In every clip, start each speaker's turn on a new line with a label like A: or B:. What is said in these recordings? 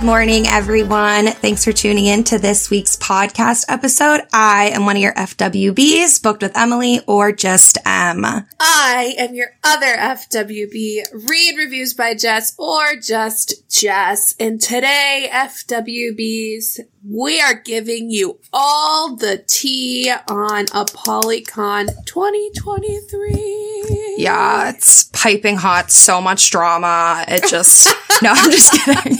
A: Good morning, everyone. Thanks for tuning in to this week's podcast episode. I am one of your FWBs, booked with Emilee or just M.
B: I am your other FWB, read reviews by Jess or just Jess. And today, FWBs, we are giving you all the tea on a ApollyCon 2023.
A: Yeah, it's piping hot, so much drama. It just, no, I'm just kidding.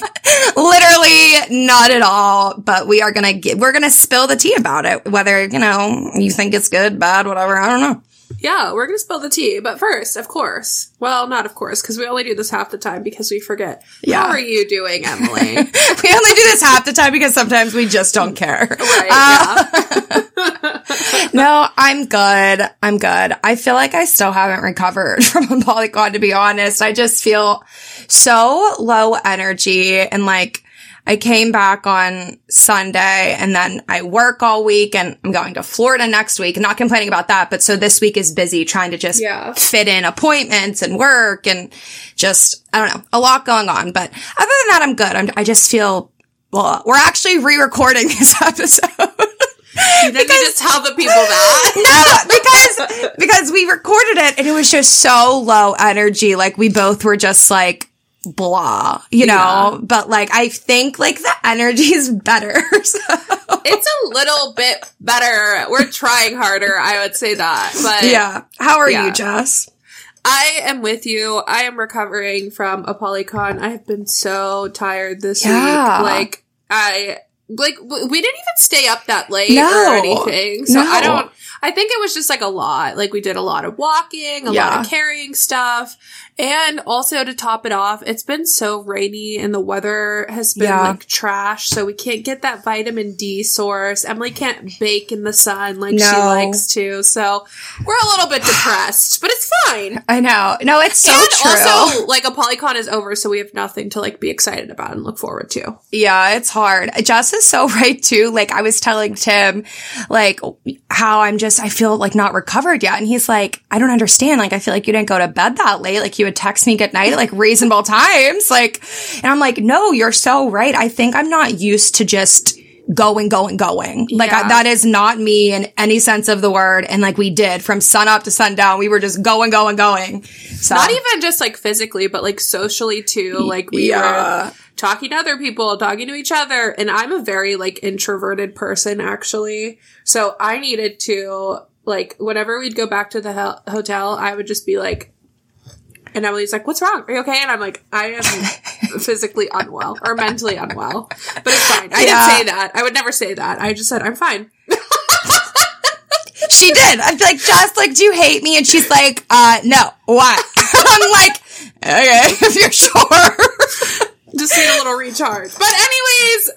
A: Literally not at all, but we are gonna get, we're gonna spill the tea about it. Whether, you know, you think it's good, bad, whatever, I don't know.
B: Yeah, we're gonna spill the tea. But first, of course, well, not of course, because we only do this half the time because we forget.
A: Yeah.
B: How are you doing, Emilee?
A: we only do this half the time because sometimes we just don't care.
B: right, yeah.
A: Uh, no, I'm good. I'm good. I feel like I still haven't recovered from Apollycon, to be honest. I just feel so low energy and like I came back on Sunday and then I work all week and I'm going to Florida next week. Not complaining about that, but so this week is busy trying to just
B: Yeah.
A: fit in appointments and work and just, I don't know, a lot going on. But other than that, I'm good. I'm, I just feel, well, we're actually re-recording this episode.
B: You didn't need to tell the people that.
A: no, because because we recorded it and it was just so low energy. Like we both were just like blah, you know.
B: Yeah.
A: But like I think like the energy is better. So.
B: It's a little bit better. We're trying harder, I would say that. But
A: Yeah. How are
B: Yeah.
A: you, Jess?
B: I am with you. I am recovering from Apollycon. I have been so tired this
A: Yeah.
B: week. Like I like we didn't even stay up that late
A: No.
B: or anything. So I don't I think it was just like a lot. Like we did a lot of walking, a lot of carrying stuff. And also to top it off, it's been so rainy and the weather has been
A: Yeah.
B: like trash. So we can't get that vitamin D source. Emilee can't bake in the sun like she likes to. So we're a little bit depressed, but it's fine.
A: I know. No, it's so
B: and
A: true.
B: also, like Apollycon is over, so we have nothing to like be excited about and look forward to.
A: Yeah, it's hard. Jess is so right too. Like I was telling Tim, like how I'm just, I feel like not recovered yet. And he's like, I don't understand. Like I feel like you didn't go to bed that late. Like you would text me good night at like reasonable times. Like, and I'm like, no, you're so right. I think I'm not used to just going, going, going. Like I, that is not me in any sense of the word. And like we did from sun up to sundown, we were just going, going, going. So
B: Not even just like physically, but like socially too. Like we
A: Yeah.
B: were talking to other people, talking to each other, and I'm a very like introverted person actually. So I needed to like whenever we'd go back to the hotel, I would just be like. And Emilee's like, "What's wrong? Are you okay?" And I'm like, "I am physically unwell or mentally unwell, but it's fine." I
A: Yeah.
B: didn't say that. I would never say that. I just said, "I'm fine."
A: She did. I'm like, Jess, like, do you hate me? And she's like, uh, no. Why? I'm like, okay, if you're sure.
B: just need a little recharge. But anyways,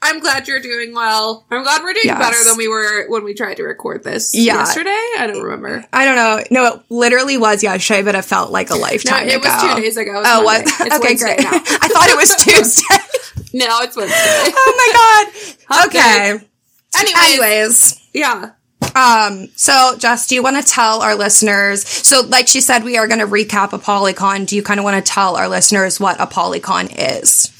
B: I'm glad you're doing well. I'm glad we're doing
A: Yes.
B: better than we were when we tried to record this
A: Yeah.
B: yesterday. I don't remember.
A: I don't know. No, it literally was yesterday, but it felt like a
B: No,
A: lifetime
B: it
A: ago.
B: was two days ago. It
A: Oh, what?
B: It's
A: okay,
B: Wednesday
A: great.
B: now.
A: I thought it was Tuesday.
B: No, it's Wednesday.
A: oh my god.
B: Okay.
A: Okay.
B: Anyways,
A: Anyways,
B: yeah.
A: um, so Jess, do you want to tell our listeners? So, like she said, we are going to recap Apollycon. Do you kind of want to tell our listeners what Apollycon is?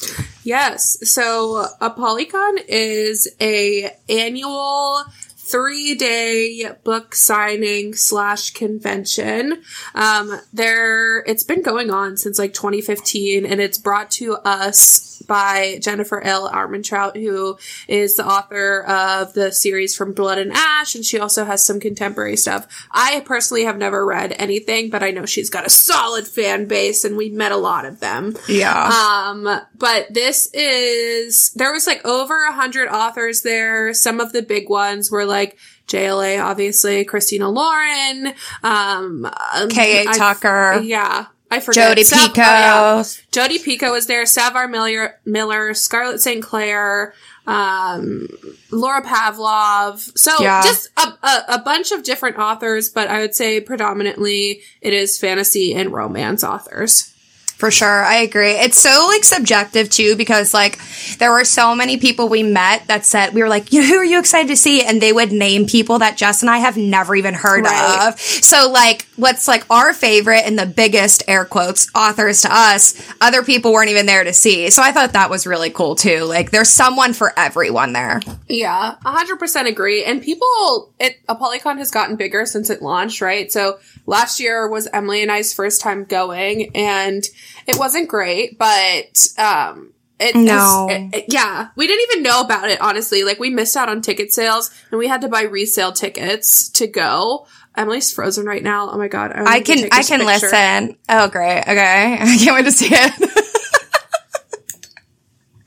B: Yes. So Apollycon is a annual three day book signing slash convention. Um, there, it's been going on since like 2015 and it's brought to us by Jennifer L. Armentrout, who is the author of the series from Blood and Ash, and she also has some contemporary stuff. I personally have never read anything, but I know she's got a solid fan base, and we met a lot of them.
A: Yeah.
B: Um, but this is there was like over a hundred authors there. Some of the big ones were like JLA, obviously, Christina Lauren, um,
A: K.A.
B: I-
A: Tucker.
B: yeah. I forget.
A: Jodi
B: Sav-
A: Picoult.
B: oh, yeah. Jodi Picoult was there. Savar Miller, Miller, Scarlett St. Clair, um, Laura Pavlov. So
A: Yeah.
B: just a, a, a bunch of different authors, but I would say predominantly it is fantasy and romance authors.
A: For sure. I agree. It's so like subjective too, because like there were so many people we met that said, we were like, you know, who are you excited to see? And they would name people that Jess and I have never even heard
B: Right.
A: of. So like what's like our favorite and the biggest air quotes authors to us, other people weren't even there to see. So I thought that was really cool too. Like there's someone for everyone there.
B: Yeah, hundred percent agree. And people, it Apollycon has gotten bigger since it launched, right? So last year was Emilee and I's first time going, and it wasn't great, but um, it
A: No.
B: it- it- yeah, we didn't even know about it. Honestly, like we missed out on ticket sales, and we had to buy resale tickets to go. Emilee's frozen right now. Oh my god,
A: I
B: to
A: can I can
B: picture.
A: listen. Oh great. Okay. I can't wait to see it.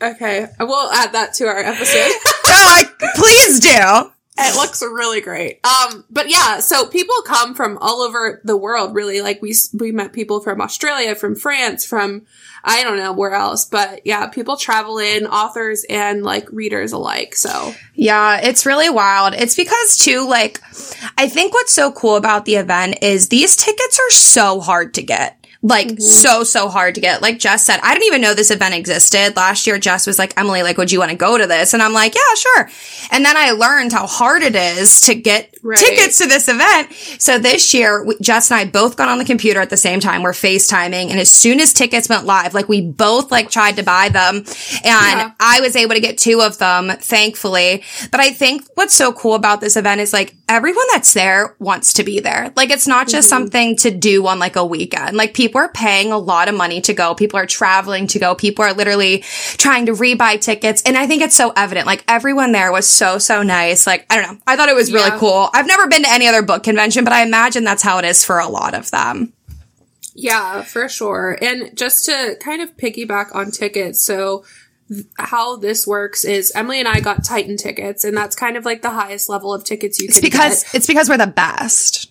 B: Okay, we'll add that to our episode.
A: oh, like please do.
B: It looks really great. Um, but yeah, so people come from all over the world, really. Like we, we met people from Australia, from France, from, I don't know where else, but yeah, people travel in, authors and like readers alike. So
A: Yeah, it's really wild. It's because too, like, I think what's so cool about the event is these tickets are so hard to get. Like mm-hmm. so, so hard to get. Like Jess said, I didn't even know this event existed. Last year, Jess was like, Emilee, like, would you want to go to this? And I'm like, yeah, sure. And then I learned how hard it is to get
B: Right.
A: tickets to this event. So this year, we, Jess and I both got on the computer at the same time. We're FaceTiming. And as soon as tickets went live, like we both like tried to buy them and
B: Yeah.
A: I was able to get two of them, thankfully. But I think what's so cool about this event is like everyone that's there wants to be there. Like it's not just mm-hmm. something to do on like a weekend. Like people are paying a lot of money to go. People are traveling to go. People are literally trying to rebuy tickets. And I think it's so evident. Like everyone there was so, so nice. Like, I don't know. I thought it was really
B: Yeah.
A: cool. I've never been to any other book convention, but I imagine that's how it is for a lot of them.
B: yeah, for sure. And just to kind of piggyback on tickets. So th- how this works is Emilee and I got Titan tickets and that's kind of like the highest level of tickets you
A: It's
B: can
A: because,
B: get.
A: it's because we're the best.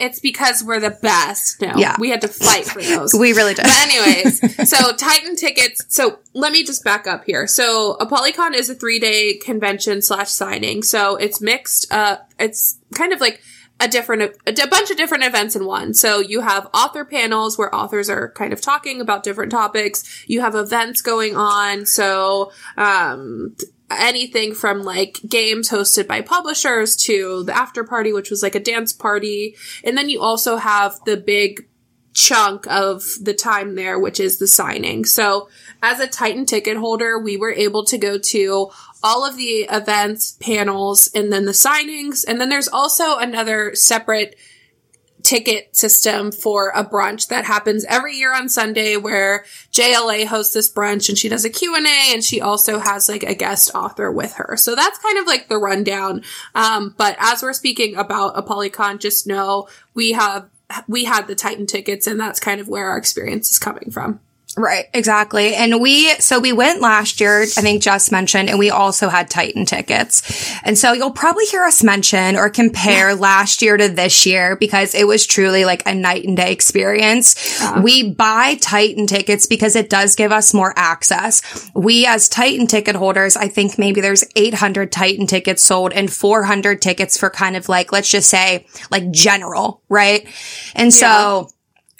B: It's because we're the best. No,
A: Yeah.
B: we had to fight for those.
A: We really did.
B: But anyways, so Titan tickets. So let me just back up here. So Apollycon is a three day convention slash signing. So it's mixed. Uh, it's kind of like a different, a, a bunch of different events in one. So you have author panels where authors are kind of talking about different topics. You have events going on. So, um, anything from like games hosted by publishers to the after party, which was like a dance party. And then you also have the big chunk of the time there, which is the signing. So as a Titan ticket holder, we were able to go to all of the events, panels, and then the signings. And then there's also another separate ticket system for a brunch that happens every year on Sunday where JLA hosts this brunch and she does a Q&A and she also has like a guest author with her. So that's kind of like the rundown. Um, but as we're speaking about Apollycon, just know we have we had the Titan tickets and that's kind of where our experience is coming from.
A: Right, exactly. And we, so we went last year, I think Jess mentioned, and we also had Titan tickets. And so you'll probably hear us mention or compare last year to this year because it was truly like a night and day experience. We buy Titan tickets because it does give us more access. We as Titan ticket holders, I think maybe there's 800 Titan tickets sold and 400 tickets for kind of like, let's just say like general, right? And so,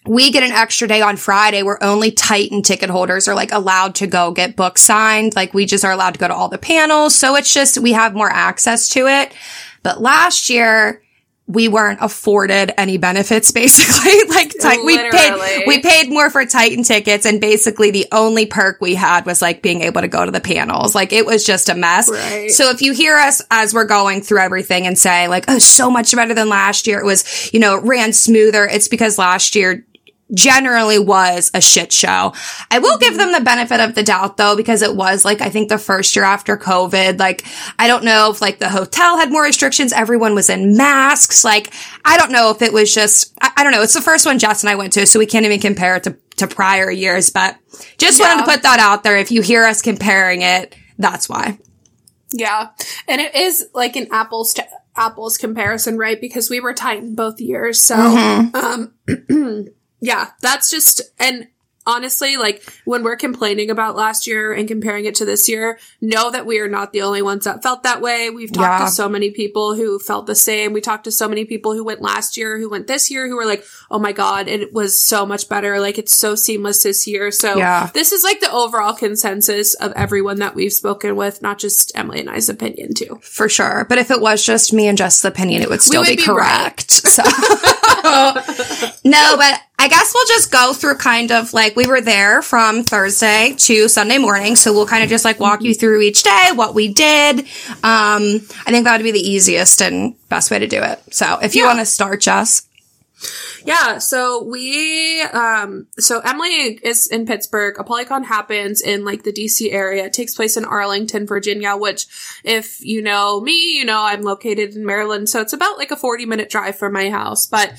A: we get an extra day on Friday where only Titan ticket holders are like allowed to go get books signed. Like we just are allowed to go to all the panels. So it's just, we have more access to it. But last year, we weren't afforded any benefits basically. like Ti- we paid, we paid more for Titan tickets and basically the only perk we had was like being able to go to the panels. Like it was just a mess.
B: Right.
A: So if you hear us as we're going through everything and say like, oh, so much better than last year. It was, you know, it ran smoother. It's because last year generally was a shit show. I will give them the benefit of the doubt though, because it was like, I think the first year after COVID, like, I don't know if like the hotel had more restrictions. Everyone was in masks. Like, I don't know if it was just, I, I don't know. It's the first one Jess and I went to, so we can't even compare it to, to prior years, but just wanted to put that out there. If you hear us comparing it, that's why.
B: Yeah. And it is like an apples to apples comparison, right? Because we were Titan both years. So, um, yeah, that's just, and honestly, like when we're complaining about last year and comparing it to this year, know that we are not the only ones that felt that way. We've talked
A: Yeah.
B: to so many people who felt the same. We talked to so many people who went last year, who went this year, who were like, oh my God, it was so much better. Like it's so seamless this year. So
A: Yeah.
B: this is like the overall consensus of everyone that we've spoken with, not just Emilee and I's opinion too.
A: For sure. But if it was just me and Jess's opinion, it would still
B: would
A: be,
B: be
A: correct. So no, but I guess we'll just go through kind of like we were there from Thursday to Sunday morning. So we'll kind of just like walk you through each day, what we did. Um, I think that would be the easiest and best way to do it. So if you
B: Yeah.
A: want to start, Jess.
B: Yeah, so we, um, so Emilee is in Pittsburgh. Apollycon happens in like the DC area. It takes place in Arlington, Virginia, which if you know me, you know I'm located in Maryland. So it's about like a 40 minute drive from my house. But,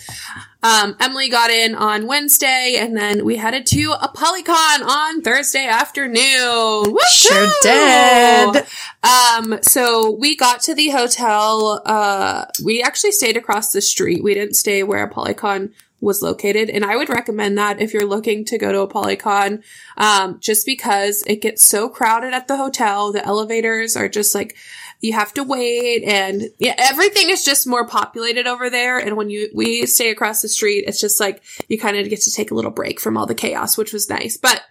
B: um, Emilee got in on Wednesday and then we headed to Apollycon on Thursday afternoon.
A: Sure did.
B: Um, so we got to the hotel. Uh, we actually stayed across the street. We didn't stay where Apollycon was located. And I would recommend that if you're looking to go to Apollycon, um, just because it gets so crowded at the hotel. The elevators are just like, you have to wait and yeah, everything is just more populated over there. And when you, we stay across the street, it's just like you kind of get to take a little break from all the chaos, which was nice. But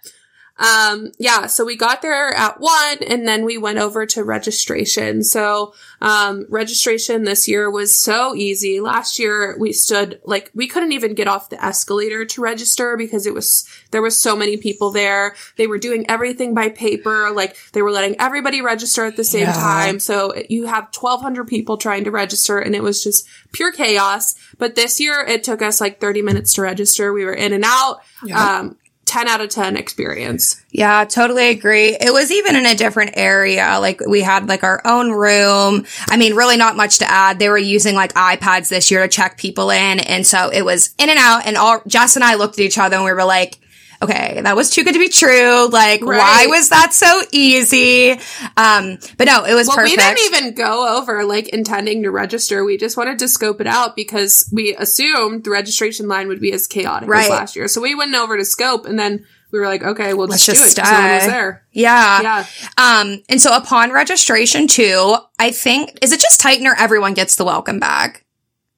B: um, yeah, so we got there at one and then we went over to registration. So, um, registration this year was so easy. Last year we stood like, we couldn't even get off the escalator to register because it was, there was so many people there. They were doing everything by paper. Like they were letting everybody register at the same
A: Yeah.
B: time. So you have 1200 people trying to register and it was just pure chaos. But this year it took us like 30 minutes to register. We were in and out. Um, 10 out of 10 experience.
A: Yeah, totally agree. It was even in a different area. Like we had like our own room. I mean, really not much to add. They were using like iPads this year to check people in. And so it was in and out and all Jess and I looked at each other and we were like, okay, that was too good to be true. Like, why was that so easy? Um, but no, it was
B: Well,
A: perfect.
B: we didn't even go over like intending to register. We just wanted to scope it out because we assumed the registration line would be as chaotic
A: Right.
B: as last year. So we went over to scope and then we were like, okay, we'll
A: Let's
B: just,
A: just
B: do it. 'cause no one was there.
A: yeah.
B: Yeah.
A: Um, and so upon registration too, I think, is it just Titan or everyone gets the welcome bag?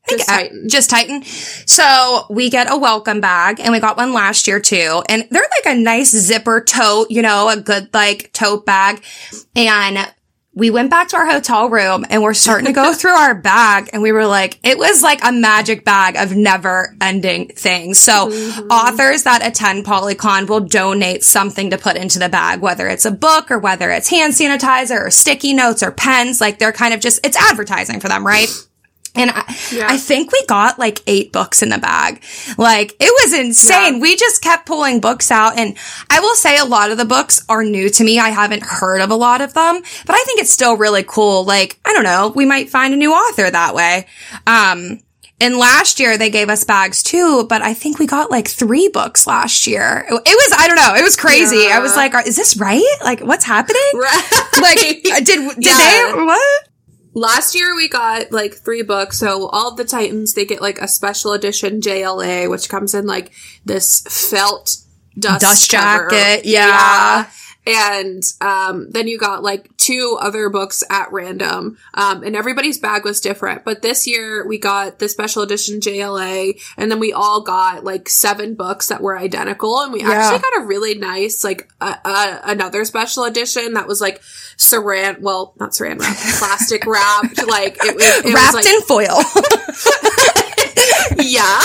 A: I
B: Just
A: e-
B: Titan.
A: Just Titan. So we get a welcome bag and we got one last year too. And they're like a nice zipper tote, you know, a good like tote bag. And we went back to our hotel room and we're starting to go through our bag and we were like, it was like a magic bag of never ending things. So mm-hmm. authors that attend Polycon will donate something to put into the bag, whether it's a book or whether it's hand sanitizer or sticky notes or pens. Like they're kind of just, it's advertising for them, right? And I,
B: Yeah.
A: I think we got like eight books in the bag. Like it was insane.
B: Yeah.
A: We just kept pulling books out. And I will say a lot of the books are new to me. I haven't heard of a lot of them, but I think it's still really cool. Like, I don't know, we might find a new author that way. Um, and last year they gave us bags too, but I think we got like three books last year. It, was, I don't know, it was crazy. I was like, is this right? Like, what's happening?
B: Right.
A: Like, did, did
B: Yeah.
A: they, what?
B: Last year we got like three books. So all the Titans, they get like a special edition JLA, which comes in like this felt dust,
A: Dust jacket, yeah.
B: And um, then you got like two other books at random, um, and everybody's bag was different. But this year we got the special edition JLA, and then we all got like seven books that were identical, and we
A: Yeah.
B: actually got a really nice like uh, uh, another special edition that was like saran, well not saran wrap, plastic wrapped, like it, was- it
A: Wrapped
B: was like
A: in foil.
B: yeah.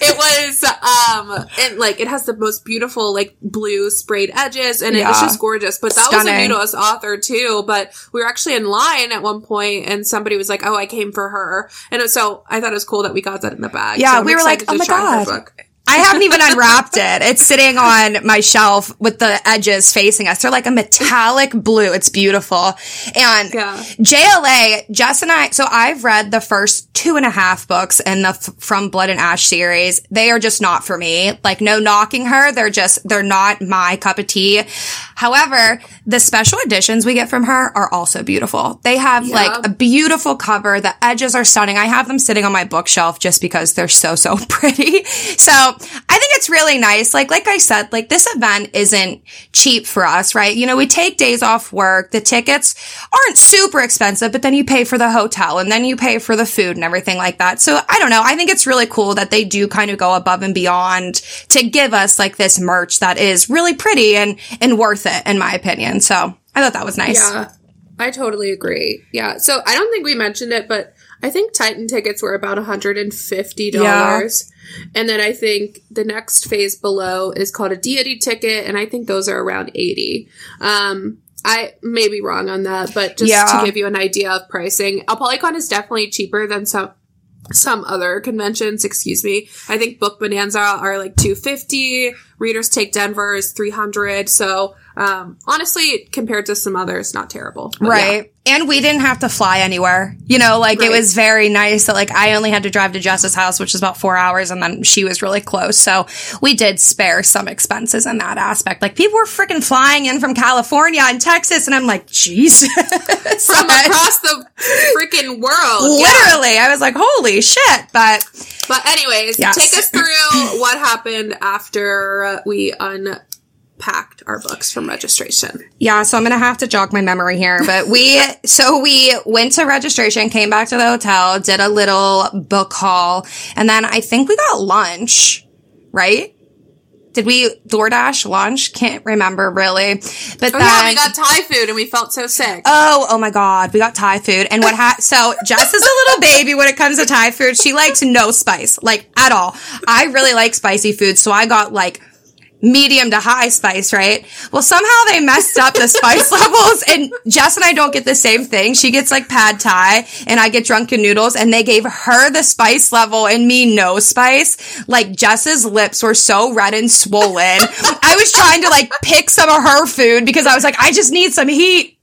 B: It was um and like it has the most beautiful like blue sprayed edges and it was just gorgeous. But that
A: Stunning.
B: was a new to us author too. But we were actually in line at one point and somebody was like oh i came for her. And so i thought it was cool that we got that in the bag.
A: Yeah,
B: So
A: we were like, "Oh my God." I haven't even unwrapped it. It's sitting on my shelf with the edges facing us. They're like a metallic blue. It's beautiful. And
B: Yeah.
A: JLA, Jess and I, so I've read the first two and a half books in the F- From Blood and Ash series. They are just not for me. Like no knocking her. They're just, they're not my cup of tea. However, the special editions we get from her are also beautiful. They have
B: Yeah.
A: like a beautiful cover. The edges are stunning. I have them sitting on my bookshelf just because they're so, so pretty. So I think it's really nice? Like, like I said, like this event isn't cheap for us, right? You know, we take days off work. The tickets aren't super expensive, but then you pay for the hotel and then you pay for the food and everything like that. So I don't know. I think it's really cool that they do kind of go above and beyond to give us like this merch that is really pretty and, and worth it, in my opinion. So I thought that was nice.
B: Yeah, I totally agree. Yeah. So I don't think we mentioned it, but I think Titan tickets were about $150.
A: Yeah.
B: And then I think the next phase below is called a deity ticket, and I think those are around 80. Um, I may be wrong on that, but just
A: Yeah.
B: to give you an idea of pricing, Apollycon is definitely cheaper than some some other conventions, excuse me. I think Book Bonanza are like 250, Readers Take Denver is 300. So, um, honestly, compared to some others, not terrible. But yeah.
A: Right. And we didn't have to fly anywhere. You know, like it was very nice that like I only had to drive to Jess's house, which is about four hours, and then she was really close. So we did spare some expenses in that aspect. Like people were freaking flying in from California and Texas, and I'm like, Jesus.
B: From across the freaking world. Yeah.
A: Literally. I was like, holy shit. But
B: But anyways,
A: Yes.
B: take us through what happened after we unpacked our books from registration.
A: Yeah, so I'm gonna have to jog my memory here, but we so we went to registration, came back to the hotel, did a little book haul, and then I think we got lunch, right? Did we DoorDash lunch? Can't remember really, but
B: Oh
A: then
B: yeah, we got Thai food and we felt so sick.
A: Oh, oh my God. We got Thai food. And what ha- so Jess is a little baby when it comes to Thai food. She likes no spice, like at all. I really like spicy food. So I got like medium to high spice, right? Well, somehow they messed up the spice levels and Jess and I don't get the same thing. She gets like pad thai and I get drunken noodles and they gave her the spice level and me no spice. Like Jess's lips were so red and swollen. I was trying to like pick some of her food because I was like, I just need some heat.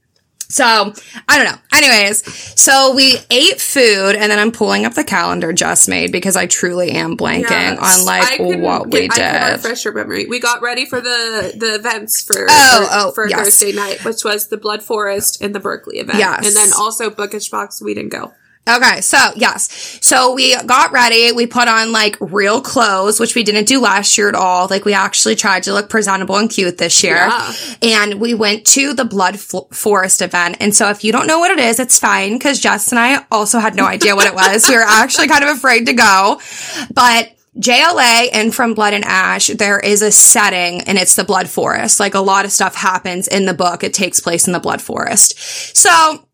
A: So I don't know. Anyways, so we ate food, and then I'm pulling up the calendar just made because I truly am blanking
B: Yes.
A: on like
B: I
A: what
B: get-
A: we
B: I can refresh your memory. We got ready for the the events for
A: Oh,
B: for,
A: oh,
B: for
A: yes.
B: Thursday night, which was the Blood Forest and the Berkley event.
A: Yes.
B: and then also Bookish Box. We didn't go.
A: Okay, so yes. So we got ready. We put on like real clothes, which we didn't do last year at all. Like we actually tried to look presentable and cute this year.
B: Yeah.
A: And we went to the Blood F- Forest event. And so if you don't know what it is, it's fine because Jess and I also had no idea what it was. we were actually kind of afraid to go. But JLA and From Blood and Ash, there is a setting and it's the Blood Forest. Like a lot of stuff happens in the book. It takes place in the Blood Forest. So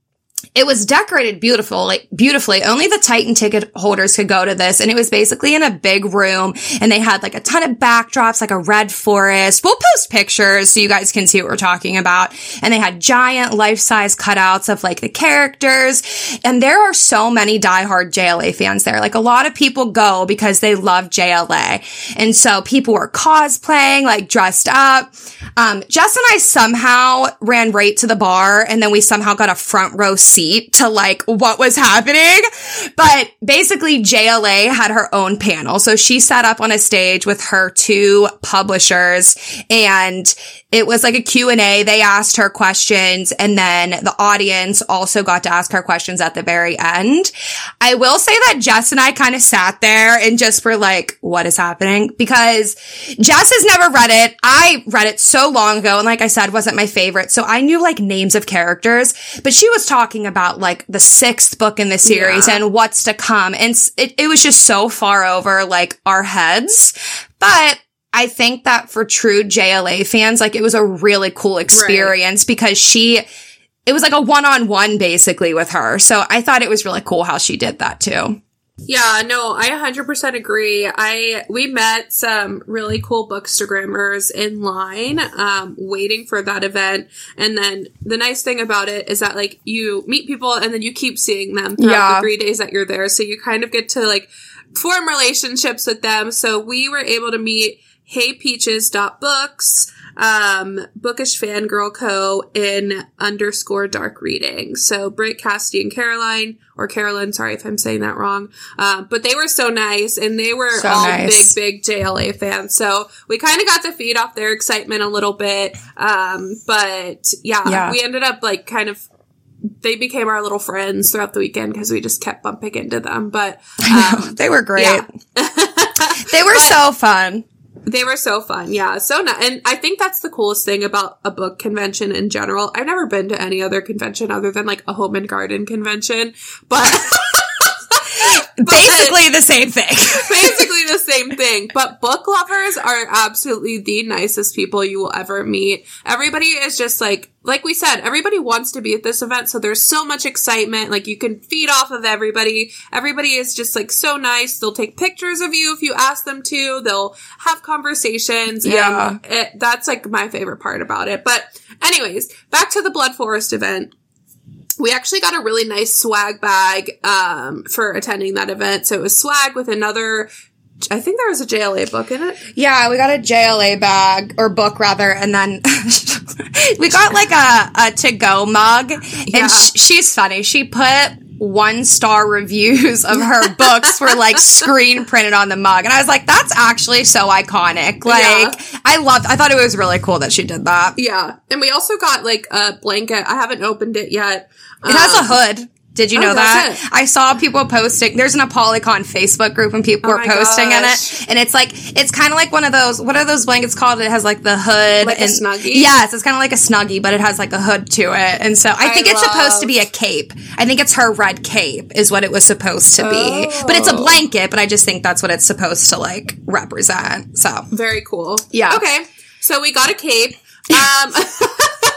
A: it was decorated beautiful, like beautifully. Only the Titan ticket holders could go to this. And it was basically in a big room and they had like a ton of backdrops, like a red forest. We'll post pictures so you guys can see what we're talking about. And they had giant life-size cutouts of like the characters. And there are so many diehard JLA fans there. Like a lot of people go because they love JLA. And so people were cosplaying, like dressed up. Um, Jess and I somehow ran right to the bar and then we somehow got a front row seat to like what was happening. But basically JLA had her own panel. So she sat up on a stage with her two publishers and it was like a Q&A. They asked her questions and then the audience also got to ask her questions at the very end. I will say that Jess and I kind of sat there and just were like, what is happening? Because Jess has never read it. I read it so long ago and like I said, wasn't my favorite. So I knew like names of characters, but she was talking about like the sixth book in the series
B: Yeah.
A: and what's to come. And it, it was just so far over like our heads. But I think that for true JLA fans, like it was a really cool experience because she, it was like a one on one basically with her. So I thought it was really cool how she did that too.
B: Yeah, no, I 100% agree. I we met some really cool bookstagrammers in line um waiting for that event and then the nice thing about it is that like you meet people and then you keep seeing them throughout
A: Yeah.
B: the 3 days that you're there so you kind of get to like form relationships with them. So we were able to meet heypeaches.books, um, Bookish Fangirl Co. in underscore dark reading. So Britt, Cassidy, and Caroline, or Carolyn, sorry if I'm saying that wrong. Um, but they were so nice and they were
A: So
B: all
A: nice.
B: big, big JLA fans. So we kind of got to feed off their excitement a little bit. Um, but yeah,
A: Yeah.
B: we ended up like kind of they became our little friends throughout the weekend because we just kept bumping into them. But um,
A: They were great.
B: yeah.
A: They were so fun.
B: They were so fun. Yeah. So nice. And I think that's the coolest thing about a book convention in general. I've never been to any other convention other than like a home and garden convention, but
A: basically the same thing.
B: basically the same thing. But book lovers are absolutely the nicest people you will ever meet. Everybody is just like, like we said, everybody wants to be at this event. So there's so much excitement. Like you can feed off of everybody. Everybody is just like so nice. They'll take pictures of you if you ask them to. They'll have conversations.
A: Yeah.
B: And it, that's like my favorite part about it. But anyways, back to the Blood Forest event we actually got a really nice swag bag um, for attending that event. So it was swag with another. I think there was a JLA book in it.
A: Yeah, we got a JLA bag or book rather, and then we got like a, a to go mug.
B: Yeah.
A: And sh- she's funny. She put one star reviews of her books were like screen printed on the mug, and I was like, that's actually so iconic. Like,
B: Yeah.
A: I loved. I thought it was really cool that she did that.
B: Yeah, and we also got like a blanket. I haven't opened it yet.
A: It has a um, hood. Did you
B: Oh,
A: know that? I saw people posting. There's an Apollycon Facebook group and people
B: Oh
A: were posting
B: gosh.
A: in it. And it's like, it's kind of like one of those, what are those blankets called? It has like the hood.
B: Like a
A: and,
B: Snuggie?
A: Yes, it's kind of like a snuggie, but it has like a hood to it. And so I
B: I
A: think it's supposed to be a cape. I think it's her red cape is what it was supposed to be. But it's a
B: Oh.
A: blanket, but I just think that's what it's supposed to like represent. So
B: Very cool.
A: Yeah.
B: Okay, so we got a cape. Um,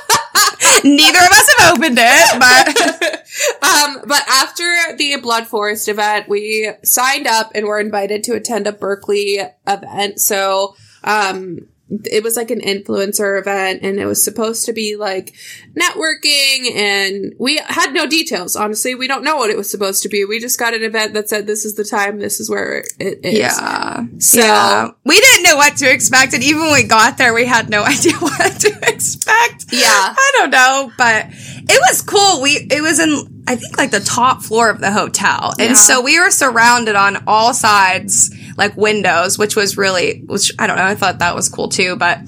A: neither of us have opened it, but
B: um, but after the Blood Forest event, we signed up and were invited to attend a Berkley event. So, um, it was like an influencer event and it was supposed to be like networking and we had no details. Honestly, we don't know what it was supposed to be. We just got an event that said this is the time, this is where it is.
A: Yeah.
B: So-
A: yeah. We didn't know what to expect. And even when we got there, we had no idea what to expect.
B: Yeah.
A: I don't know, but it was cool. We, it was in, I think like the top floor of the hotel. And
B: Yeah.
A: so we were surrounded on all sides, like windows, which was really, which I don't know. I thought that was cool too, but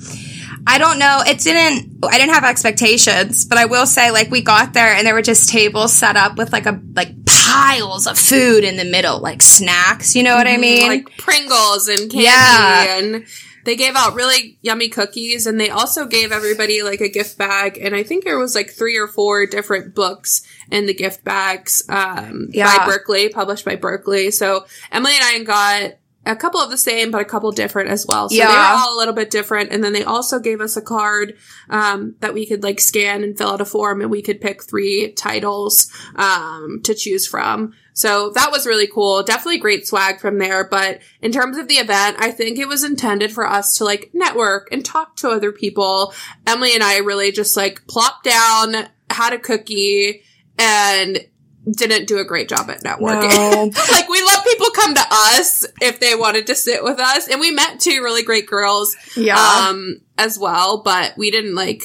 A: I don't know. It didn't, I didn't have expectations, but I will say like we got there and there were just tables set up with like a, like piles of food in the middle, like snacks. You know what I mean?
B: Mm-hmm. like Pringles and candy
A: Yeah.
B: and they gave out really yummy cookies and they also gave everybody like a gift bag and I think there was like three or four different books in the gift bags um,
A: Yeah.
B: by Berkley, published by Berkley. So Emilee and I got a couple of the same, but a couple different as well. So they
A: Yeah.
B: were all a little bit different. And then they also gave us a card um, that we could like scan and fill out a form, and we could pick three titles um, to choose from. So that was really cool. Definitely great swag from there. But in terms of the event, I think it was intended for us to like network and talk to other people. Emilee and I really just like plopped down, had a cookie, and didn't do a great job at networking.
A: No.
B: like we let people come to us if they wanted to sit with us, and we met two really great girls
A: yeah.
B: um, as well, but we didn't like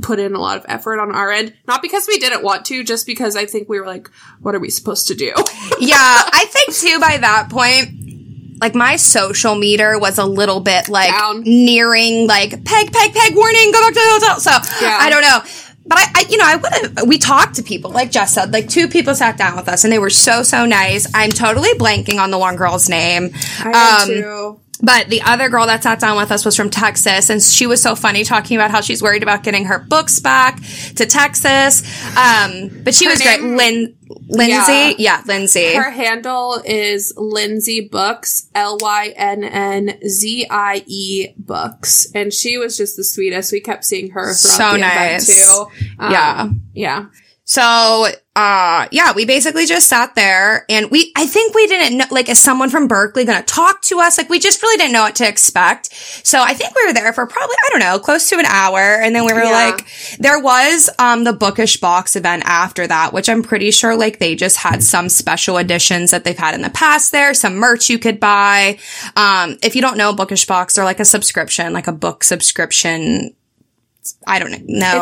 B: put in a lot of effort on our end. Not because we didn't want to, just because I think we were like, what are we supposed to do?
A: yeah, I think too by that point, like my social meter was a little bit like
B: Down.
A: nearing like peg, peg, peg, warning, go back to the hotel. So
B: Yeah.
A: I don't know. But I, I you know, I would have, we talked to people, like Jess said, like two people sat down with us and they were so, so nice. I'm totally blanking on the one girl's name.
B: I
A: Um,
B: too.
A: But the other girl that sat down with us was from Texas, and she was so funny talking about how she's worried about getting her books back to Texas. Um, but she
B: Her
A: was great.
B: name-
A: Lin- Lynnzie,
B: Yeah.
A: yeah, Lynnzie.
B: Her handle is Lynnzie Books, L Y N N Z I E Books, and she was just the sweetest. We kept seeing her throughout
A: So
B: the
A: nice.
B: event too. Um,
A: Yeah.
B: yeah.
A: So, uh, yeah, we basically just sat there and we, I think we didn't know, like, is someone from Berkley going to talk to us? Like, we just really didn't know what to expect. So I think we were there for probably, I don't know, close to an hour. And then we were
B: Yeah.
A: like, there was, um, the Bookish Box event after that, which I'm pretty sure, like, they just had some special editions that they've had in the past there, some merch you could buy. Um, if you don't know Bookish Box, they're like a subscription, like a book subscription. I don't know.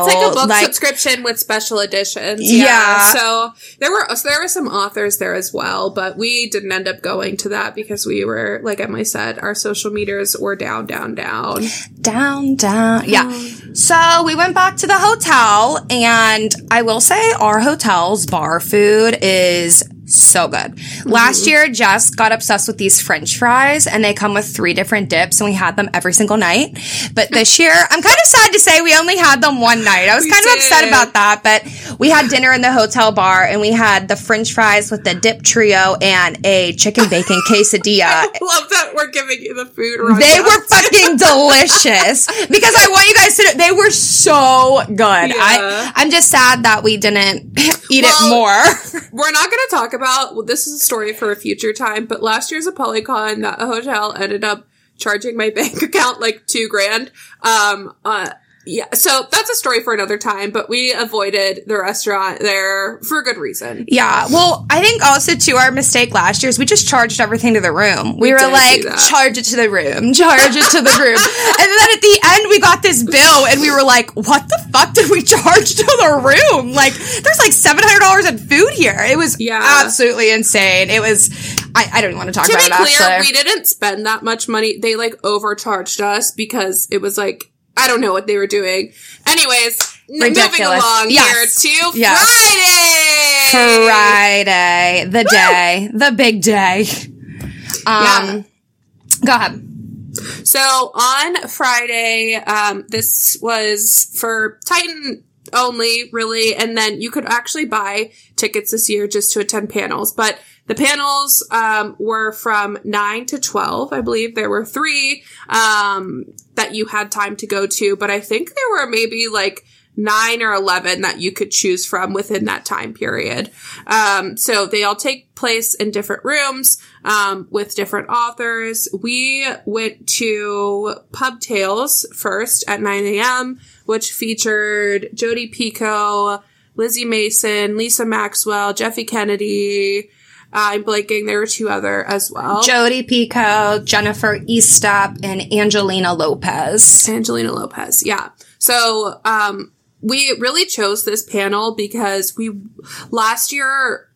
B: It's like a book
A: like-
B: subscription with special editions.
A: Yeah.
B: So there were so there were some authors there as well, but we didn't end up going to that because we were, like Emilee said, our social meters were down, down, down.
A: down, down. Yeah. Mm. So we went back to the hotel and I will say our hotel's bar food is so good. Mm-hmm. Last year, Jess got obsessed with these French fries, and they come with three different dips, and we had them every single night. But this year, I'm kind of sad to say we only had them one night. I was
B: We
A: kind of upset about that, but we had dinner in the hotel bar, and we had the French fries with the dip trio and a chicken bacon quesadilla.
B: I Love that we're giving you the food. Right
A: They were fucking delicious because I want you guys to know they were so good.
B: Yeah.
A: I I'm just sad that we didn't eat
B: Well,
A: it more.
B: We're not going to talk about. Well, this is a story for a future time. But last year's ApollyCon, that hotel ended up charging my bank account like two grand. Um. Uh. Yeah. So that's a story for another time. But we avoided the restaurant there for a good reason.
A: Yeah. Well, I think also too our mistake last year is we just charged everything to the room. We,
B: We
A: were like, charge it to the room, charge it to the room. and then at the end we got this bill and we were like, what the fuck did we charge to the room? Like there's like seven hundred dollars in food here. It was
B: Yeah.
A: absolutely insane. It was I, I don't even want to talk
B: To
A: about
B: be
A: it
B: clear,
A: actually.
B: we didn't spend that much money. They like overcharged us because it was like I don't know what they were doing. Anyways, n- moving along
A: Yes.
B: here to
A: Yes.
B: Friday.
A: Friday, the day, the big day. Um, go ahead.
B: So on Friday, um, this was for Titan only, really, and then you could actually buy tickets this year just to attend panels. But the panels um, were from nine to twelve, I believe. There were three um, that you had time to go to, but I think there were maybe like nine or 11 that you could choose from within that time period. Um, so they all take place in different rooms, um, with different authors. We went to Pub Tales first at 9 a.m., which featured Jodi Picoult, Lizzie Mason, Lisa Maxwell, Jeffe Kennedy. I'm blanking. There were two other as well.
A: Jody Picoult, Jennifer Estep, and Angelina Lopez.
B: Angelina Lopez. Yeah. So, um, we really chose this panel because we last year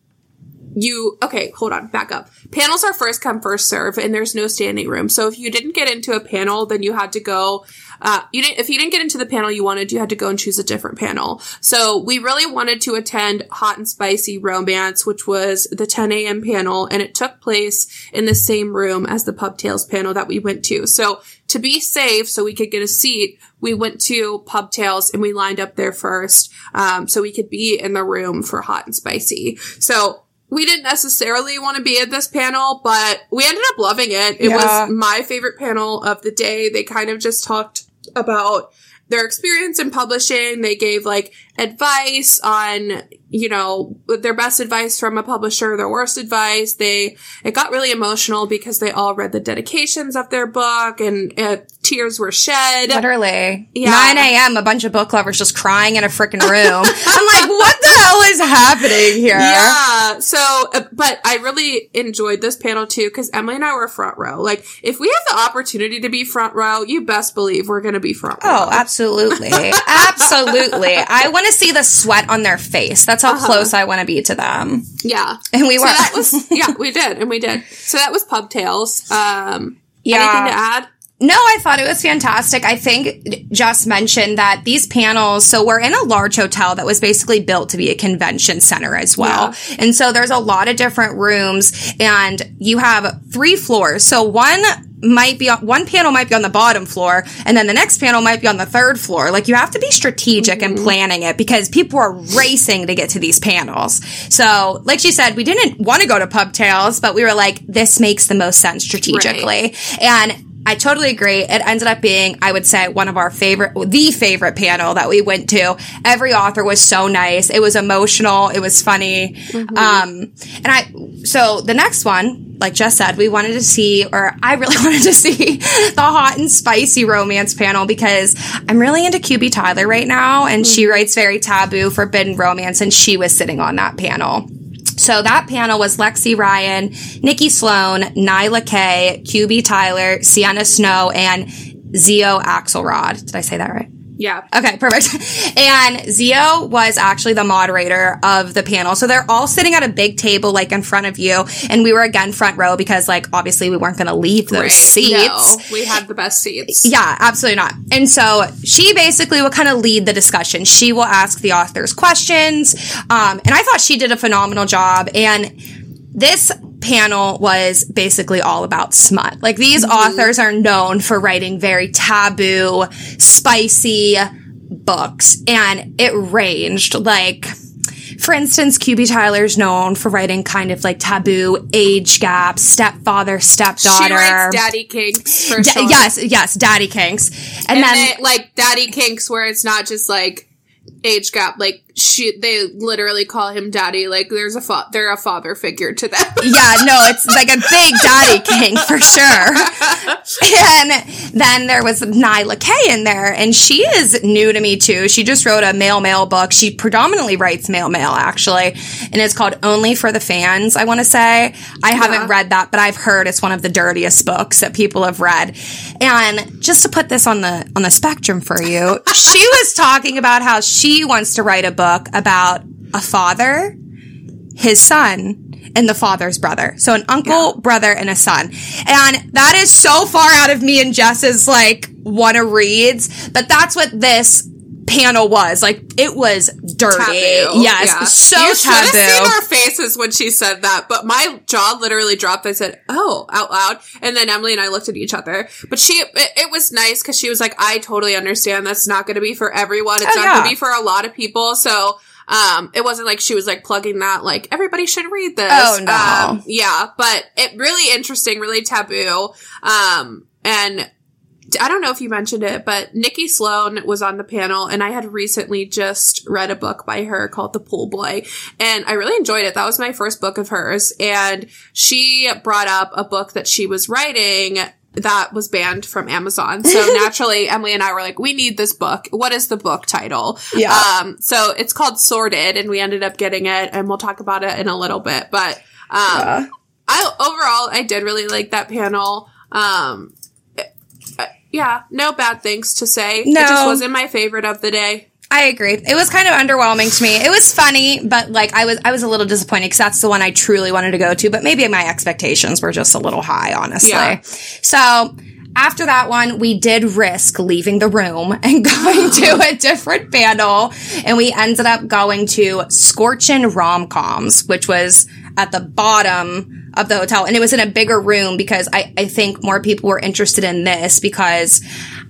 B: you okay hold on back up panels are first come first serve and there's no standing room so if you didn't get into a panel then you had to go uh, you didn't if you didn't get into the panel you wanted you had to go and choose a different panel so we really wanted to attend hot and spicy romance which was the 10 a.m panel and it took place in the same room as the pub tales panel that we went to so to be safe so we could get a seat we went to pub tales and we lined up there first um, so we could be in the room for hot and spicy so we didn't necessarily want to be at this panel, but we ended up loving it. It
A: Yeah.
B: was my favorite panel of the day. They kind of just talked about their experience in publishing. They gave like advice on, you know, their best advice from a publisher, their worst advice. They, it got really emotional because they all read the dedications of their book and uh, tears were shed.
A: Literally.
B: Yeah.
A: 9 a.m., a bunch of book lovers just crying in a freaking room. I'm like, what the hell is happening here?
B: Yeah. So, uh, but I really enjoyed this panel too because Emilee and I were front row. Like, if we have the opportunity to be front row, you best believe we're going to be front row.
A: Oh, absolutely. absolutely. I want to see the sweat on their face. That's how close I want to be to them.
B: yeah.
A: And we
B: So
A: were.
B: that was yeah, we did, and we did. So that was Pub Tales. Um,
A: Yeah.
B: Anything to add?
A: No, I thought it was fantastic. I think just mentioned that these panels, so we're in a large hotel that was basically built to be a convention center as well. And so there's a lot of different rooms and you have three floors. So one might be on, one panel might be on the bottom floor and then the next panel might be on the third floor. Like you have to be strategic in mm-hmm. planning it because people are racing to get to these panels. So like she said, we didn't want to go to pub but we were like, this makes the most sense strategically. And I totally agree. It ended up being, I would say, one of our favorite, the favorite panel that we went to. Every author was so nice. It was emotional. It was funny. Um, and I, so the next one, like Jess said, we wanted to see, or I really wanted to see the hot and spicy romance panel because I'm really into QB Tyler right now and she writes very taboo, forbidden romance and she was sitting on that panel. So that panel was Lexi Ryan, Nikki Sloane, Nyla K, QB Tyler, Sienna Snow, and Xio Axelrod. Did I say that right?
B: Yeah.
A: Okay, perfect. And Xio was actually the moderator of the panel. So they're all sitting at a big table, like in front of you. And we were again front row because, like, obviously we weren't going to leave those
B: Right.
A: seats.
B: No, we had the best seats.
A: Yeah, absolutely not. And so she basically will kind of lead the discussion. She will ask the authors questions. Um, and I thought she did a phenomenal job. And this panel was basically all about smut. Like these mm-hmm. authors are known for writing very taboo, spicy books and it ranged like for instance, QB Tyler's known for writing kind of like taboo age gap, stepfather, stepdaughter.
B: She writes daddy kinks for
A: Da-
B: sure.
A: Yes, yes, daddy kinks. And,
B: and
A: then
B: then like daddy kinks where it's not just like age gap like she they literally call him daddy like there's a fa- they're a father figure to them
A: yeah, no, it's like a big daddy king for sure. And then there was Nyla K in there, and she is new to me too. She just wrote a male mail book. She predominantly writes male mail actually, and it's called Only for the Fans. I want to say I haven't read that, but I've heard it's one of the dirtiest books that people have read. And just to put this on the on the spectrum for you, she was talking about how she wants to write a book about a father his son and the father's brother. So an uncle, brother, and a son. And that is so far out of me and Jess's like wanna reads, but that's what this panel was. Like it was dirty.
B: Taboo.
A: Yes.
B: Yeah.
A: So
B: you should have seen
A: taboo.
B: our faces when she said that but my jaw literally dropped i said oh out loud and then Emilee and i looked at each other but she it, it was nice because she was like i totally understand that's not going to be for everyone it's
A: Oh,
B: not
A: yeah.
B: going to be for a lot of people so um, it wasn't like she was like plugging that like everybody should read this.
A: Oh, no.
B: Um, yeah, but it really interesting, really taboo. Um, and I don't know if you mentioned it, but Nikki Sloane was on the panel, and I had recently just read a book by her called The Pool Boy, and I really enjoyed it. That was my first book of hers, and she brought up a book that she was writing that was banned from Amazon. So naturally, Emilee and I were like, we need this book. What is the book title?
A: Yeah.
B: Um, so it's called Sordid, and we ended up getting it, and we'll talk about it in a little bit. But um,
A: Yeah.
B: I overall I did really like that panel. Um, yeah, no bad things to say.
A: No.
B: it just wasn't my favorite of the day.
A: I agree. It was kind of underwhelming to me. It was funny, but like I was, I was a little disappointed because that's the one I truly wanted to go to. But maybe my expectations were just a little high, honestly.
B: Yeah.
A: So after that one, we did risk leaving the room and going to a different panel, and we ended up going to Scorchin Rom Coms, which was at the bottom of the hotel, and it was in a bigger room because I, I think more people were interested in this because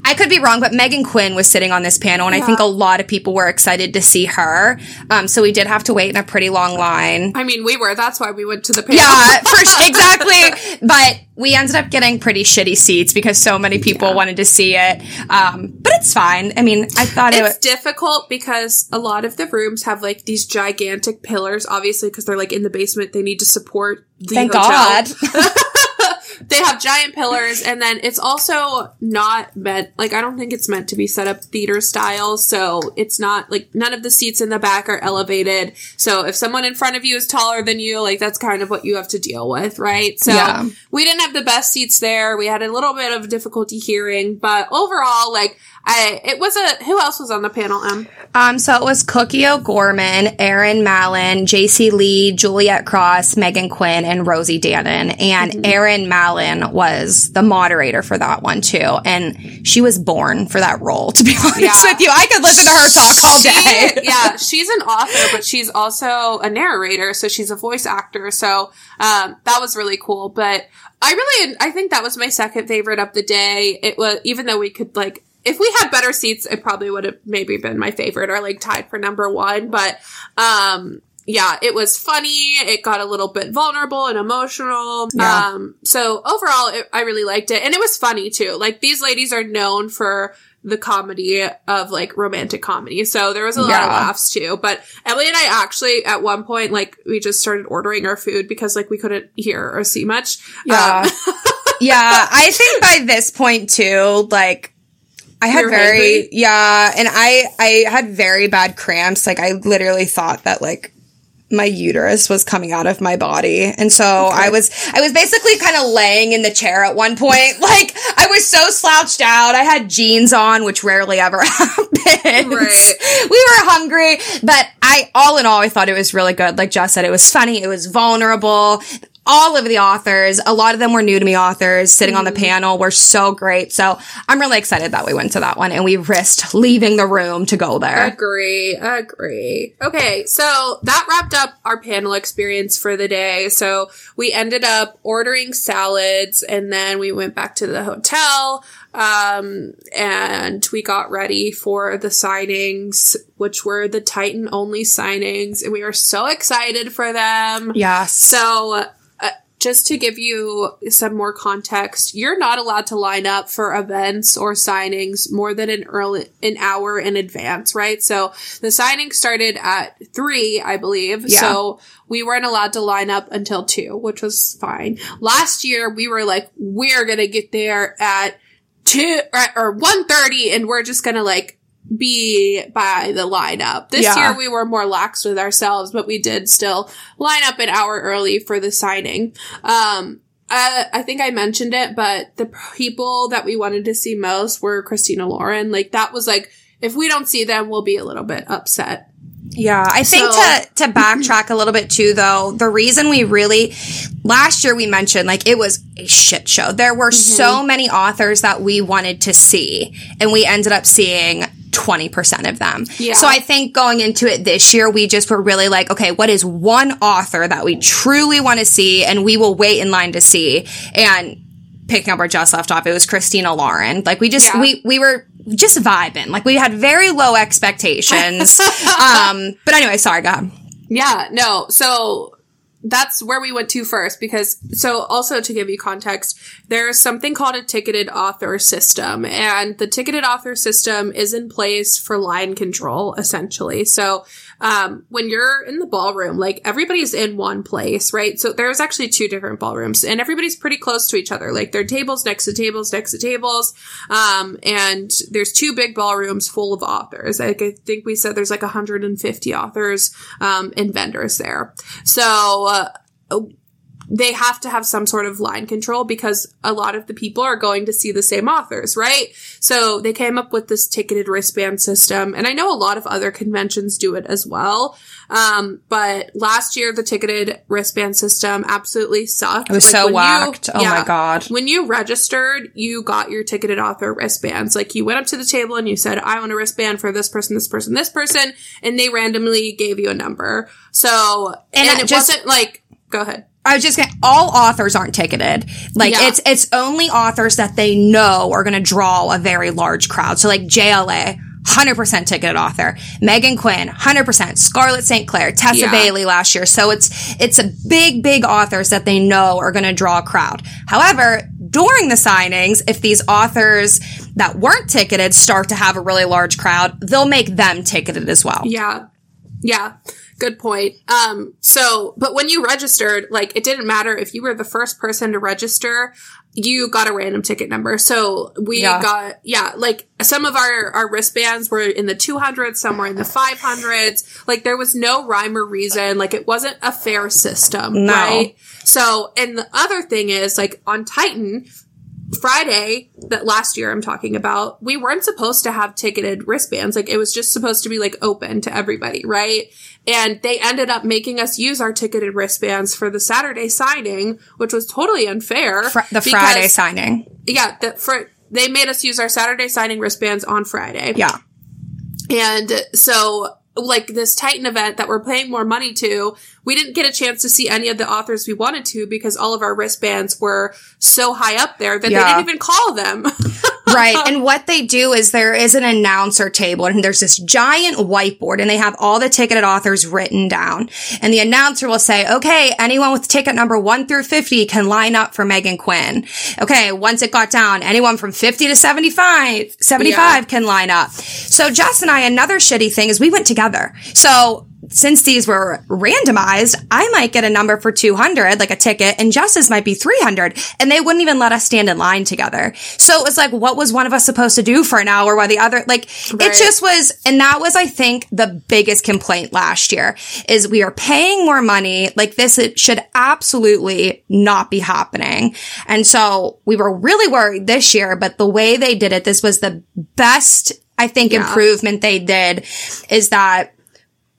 A: I could be wrong, but Megan Quinn was sitting on this panel, and I think a lot of people were excited to see her. Um, so we did have to wait in a pretty long line.
B: I mean, we were. That's why we went to the panel.
A: Yeah, for exactly. But we ended up getting pretty shitty seats because so many people wanted to see it. Um, but it's fine. I mean, I thought it
B: It's
A: was.
B: difficult because a lot of the rooms have like these gigantic pillars, obviously, because they're like in the basement. They need to support the
A: Thank
B: hotel.
A: God.
B: they have giant pillars and then it's also not meant like i don't think it's meant to be set up theater style so it's not like none of the seats in the back are elevated. So if someone in front of you is taller than you like that's kind of what you have to deal with right? So
A: Yeah.
B: we didn't have the best seats there. We had a little bit of difficulty hearing but overall like i it was a who else was on the panel em
A: Um, so it was Cookie O'Gorman, Erin Mallon, JC Lee, Juliet Cross, Megan Quinn, and Rosie Danan. And Erin Mallon was the moderator for that one too. And she was born for that role, to be honest
B: Yeah.
A: with you. I could listen to her talk all
B: She-
A: day.
B: yeah, she's an author, but she's also a narrator, so she's a voice actor. So um, that was really cool. But I really, I think that was my second favorite of the day. It was even though we could like. If we had better seats, it probably would have maybe been my favorite or like tied for number one. But um, yeah, it was funny. It got a little bit vulnerable and emotional.
A: Yeah.
B: Um, so overall, it, I really liked it. And it was funny too. Like these ladies are known for the comedy of like romantic comedy. So there was a lot
A: Yeah.
B: of laughs too. But Emilee and I actually at one point, like we just started ordering our food because like we couldn't hear or see much.
A: Yeah.
B: Um,
A: yeah. I think by this point too, like, I had very, yeah, and I, I had very bad cramps. Like, I literally thought that, like, my uterus was coming out of my body. And so I was, I was basically kind of laying in the chair at one point. Like, I was so slouched out. I had jeans on, which rarely ever happens.
B: Right.
A: We were hungry, but I, all in all, I thought it was really good. Like Jess said, it was funny. It was vulnerable. All of the authors. A lot of them were new to me authors sitting on the
B: Mm-hmm.
A: panel were so great. So I'm really excited that we went to that one and we risked leaving the room to go there.
B: Agree, agree. Okay, so that wrapped up our panel experience for the day. So we ended up ordering salads and then we went back to the hotel. Um, and we got ready for the signings, which were the Titan only signings, and we were so excited for them.
A: Yes.
B: So, just to give you some more context, you're not allowed to line up for events or signings more than an early an hour in advance, right? So the signing started at three, I believe.
A: Yeah.
B: So we weren't allowed to line up until two, which was fine. Last year we were like, we're gonna get there at two or, or one thirty, and we're just gonna like be by the lineup. This
A: Yeah.
B: year we were more lax with ourselves, but we did still line up an hour early for the signing. Um, uh, I think I mentioned it, but the people that we wanted to see most were Christina Lauren. Like that was like, if we don't see them, we'll be a little bit upset.
A: Yeah, I think
B: So-
A: to to backtrack a little bit too though, the reason we really last year we mentioned like it was a shit show. There were
B: Mm-hmm.
A: so many authors that we wanted to see and we ended up seeing 20% of them.
B: Yeah.
A: So I think going into it this year, we just were really like, okay, what is one author that we truly want to see and we will wait in line to see? And picking up where Jess left off, it was Christina Lauren. Like we just,
B: Yeah.
A: we, we were just vibing. Like we had very low expectations. um, but anyway, sorry, God.
B: Yeah, no. So that's where we went to first because so also to give you context, there's something called a ticketed author system and the ticketed author system is in place for line control essentially. So um, when you're in the ballroom, like everybody's in one place, right? So there's actually two different ballrooms and everybody's pretty close to each other. Like there are tables next to tables next to tables. Um, and there's two big ballrooms full of authors. Like I think we said there's like 150 authors, um, and vendors there. So, uh, they have to have some sort of line control because a lot of the people are going to see the same authors, right? So they came up with this ticketed wristband system, and I know a lot of other conventions do it as well. Um, but last year the ticketed wristband system absolutely sucked.
A: It was so
B: when you-
A: whacked. oh my God.
B: When you registered, you got your ticketed author wristbands. Like you went up to the table and you said, I want a wristband for this person, this person, this person, and they randomly gave you a number. So,
A: And
B: and, it
A: just-
B: wasn't like, go ahead.
A: I was just gonna, all authors aren't ticketed. Like
B: Yeah.
A: it's, it's only authors that they know are going to draw a very large crowd. So like JLA, 100% ticketed author. Megan Quinn, 100%. Scarlett St. Clair, Tessa
B: Yeah.
A: Bailey last year. So it's, it's a big, big authors that they know are going to draw a crowd. However, during the signings, if these authors that weren't ticketed start to have a really large crowd, they'll make them ticketed as well.
B: Yeah. Yeah. Good point. Um, so, but when you registered, like, it didn't matter if you were the first person to register, you got a random ticket number. So we
A: Yeah.
B: got, yeah, like some of our, our wristbands were in the 200s, some were in the 500s. Like there was no rhyme or reason. Like it wasn't a fair system,
A: No.
B: right? So, and the other thing is like on Titan, Friday that last year I'm talking about, we weren't supposed to have ticketed wristbands. Like it was just supposed to be like open to everybody, right? And they ended up making us use our ticketed wristbands for the Saturday signing, which was totally unfair.
A: Fr- the
B: because-
A: Friday signing.
B: Yeah, the, for, they made us use our Saturday signing wristbands on Friday.
A: Yeah.
B: And so, like this Titan event that we're paying more money to, we didn't get a chance to see any of the authors we wanted to because all of our wristbands were so high up there that
A: Yeah.
B: they didn't even call them.
A: right. And what they do is there is an announcer table and there's this giant whiteboard and they have all the ticketed authors written down. And the announcer will say, okay, anyone with ticket number one through 50 can line up for Megan Quinn. Okay. Once it got down, anyone from 50 to 75, 75
B: Yeah.
A: can line up. So Jess and I, another shitty thing is we went together. So since these were randomized, I might get a number for 200, like a ticket, and Jess's might be 300, and they wouldn't even let us stand in line together. So it was like, what was one of us supposed to do for an hour while the other, like,
B: Right.
A: it just was, and that was, I think, the biggest complaint last year is we are paying more money. Like this it should absolutely not be happening. And so we were really worried this year, but the way they did it, this was the best, I think,
B: Yeah.
A: improvement they did is that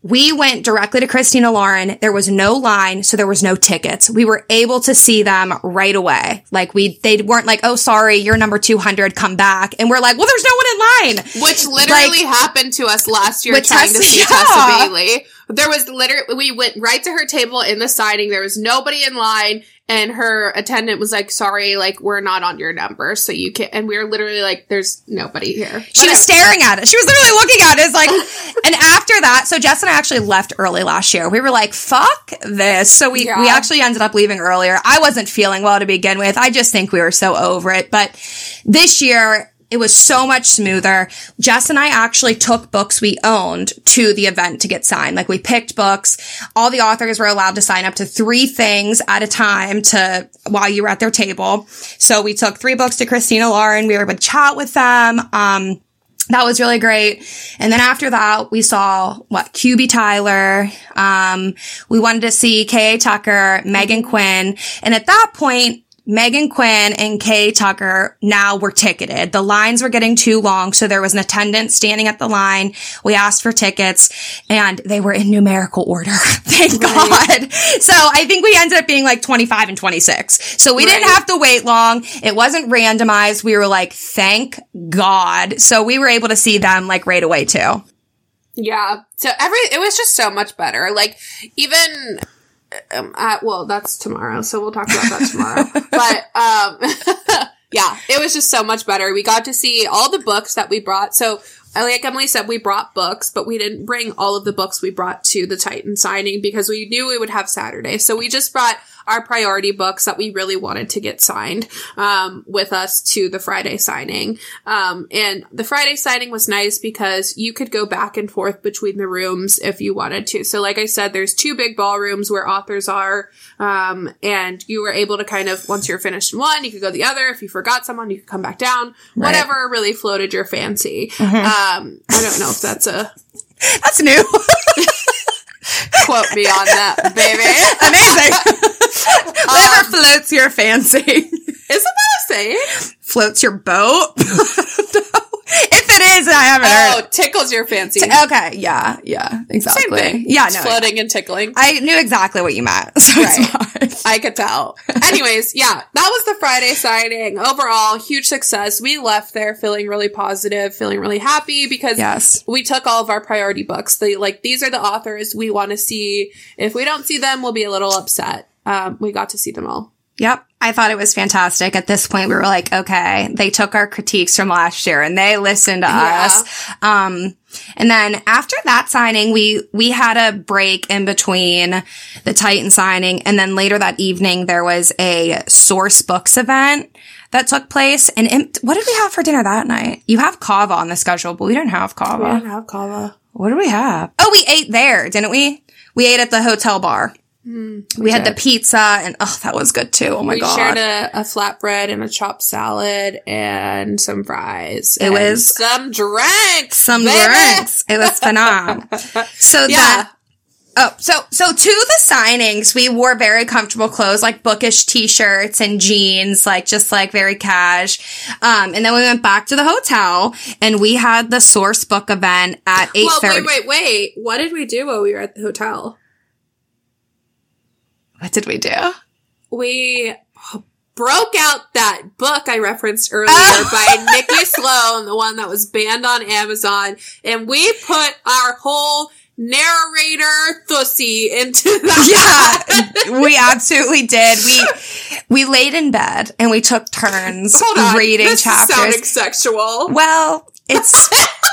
A: we went directly to Christina Lauren. There was no line, so there was no tickets. We were able to see them right away. Like we, they weren't like, "Oh, sorry, you're number 200, come back." And we're like, "Well, there's no one in line."
B: Which literally like, happened to us last year trying
A: Tessa-
B: to see
A: yeah.
B: Tessa Bailey. There was literally, we went right to her table in the signing. There was nobody in line. And her attendant was like, sorry, like, we're not on your number. So you can't. And we were literally like, there's nobody here.
A: She was staring at it. She was literally looking at it. It's like, and after that, so Jess and I actually left early last year. We were like, fuck this. So we,
B: Yeah.
A: we actually ended up leaving earlier. I wasn't feeling well to begin with. I just think we were so over it. But this year, it was so much smoother. Jess and I actually took books we owned to the event to get signed. Like we picked books. All the authors were allowed to sign up to three things at a time to while you were at their table. So we took three books to Christina Lauren. We were able to chat with them. Um, that was really great. And then after that, we saw what QB Tyler. Um, we wanted to see K.A. Tucker, Megan Quinn. And at that point, Megan Quinn and Kay Tucker now were ticketed. The lines were getting too long, so there was an attendant standing at the line. We asked for tickets and they were in numerical order. Thank God. So I think we ended up being like 25 and 26. So we didn't have to wait long. It wasn't randomized. We were like, thank God. So we were able to see them like right away too.
B: Yeah. So every it was just so much better. Like even um, uh, well, that's tomorrow, so we'll talk about that tomorrow. but um, yeah, it was just so much better. We got to see all the books that we brought. So. uh, Like Emilee said, we brought books, but we didn't bring all of the books we brought to the Titan signing because we knew we would have Saturday. So we just brought our priority books that we really wanted to get signed um, with us to the Friday signing. Um, and the Friday signing was nice because you could go back and forth between the rooms if you wanted to. So, like I said, there's two big ballrooms where authors are, um, and you were able to kind of once you're finished in one, you could go the other. If you forgot someone, you could come back down.
A: Right.
B: Whatever really floated your fancy. Um, I don't know if that's a
A: That's new.
B: quote me on that, baby.
A: Amazing. Whatever um, floats your fancy.
B: Isn't that a saying?
A: floats your boat. if it is, I haven't
B: Oh,
A: heard.
B: tickles your fancy.
A: Okay, yeah, yeah,
B: Same
A: exactly.
B: thing.
A: Yeah, no,
B: floating and tickling.
A: I knew exactly what you meant. So
B: Right. I could tell. Anyways, yeah, that was the Friday signing. Overall, huge success. We left there feeling really positive, feeling really happy because
A: Yes.
B: we took all of our priority books. The like these are the authors we want to see. If we don't see them, we'll be a little upset. Um, we got to see them all.
A: Yep. I thought it was fantastic. At this point, we were like, okay, they took our critiques from last year and they listened to
B: Yeah.
A: us. Um, and then after that signing, we, we had a break in between the Titan signing. And then later that evening, there was a Sourcebooks event that took place. And what did we have for dinner that night? You have kava on the schedule, but we didn't have kava.
B: We didn't have kava.
A: What did we have? Oh, we ate there, didn't we? We ate at the hotel bar. We had the pizza and oh, that was good too. Oh my
B: we
A: god.
B: We shared a, a flatbread and a chopped salad and some fries.
A: It
B: and
A: was-
B: some drinks.
A: some
B: baby.
A: drinks. It was phenomenal. So
B: Yeah.
A: that oh, so so to the signings, we wore very comfortable clothes, like bookish t-shirts and jeans, like just like very cash. Um, and then we went back to the hotel and we had the Sourcebook event at eight
B: Well, wait, wait, wait. What did we do while we were at the hotel?
A: What did we do?
B: we broke out that book I referenced earlier
A: Oh.
B: by Nikki Sloane, the one that was banned on Amazon, and we put our whole narrator thussy into that.
A: Yeah, we absolutely did. We we laid in bed and we took turns
B: Hold on.
A: reading
B: this is sounding sexual.
A: well, it's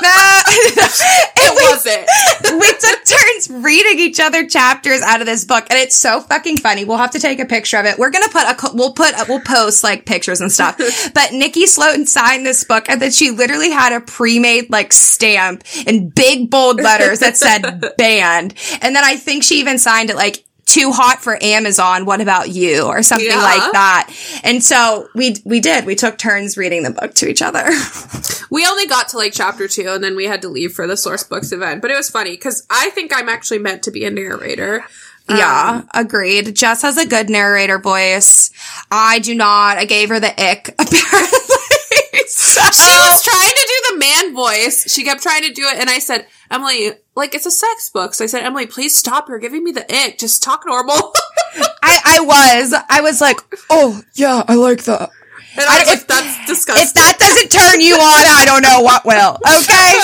B: It wasn't.
A: we took turns reading each other chapters out of this book, and it's so fucking funny. We'll have to take a picture of it. We're gonna put a we'll put a, we'll post like pictures and stuff. but Nikki Sloane signed this book, and then she literally had a pre-made like stamp in big bold letters that said "banned," and then I think she even signed it like. Too hot for Amazon. What about you? Or something
B: Yeah.
A: like that. And so we we did. We took turns reading the book to each other.
B: We only got to like chapter two, and then we had to leave for the Sourcebooks event. But it was funny because I think I'm actually meant to be a narrator.
A: Yeah, um, agreed. Jess has a good narrator voice. I do not. I gave her the ick, apparently.
B: She was trying to do the man voice. She kept trying to do it, and I said, Emilee, like it's a sex book. So I said, Emilee, please stop. You're giving me the ick. Just talk normal.
A: I, I was, I was like, oh yeah, I like that.
B: And I was like, that's disgusting.
A: If that doesn't turn you on, I don't know what will. Okay.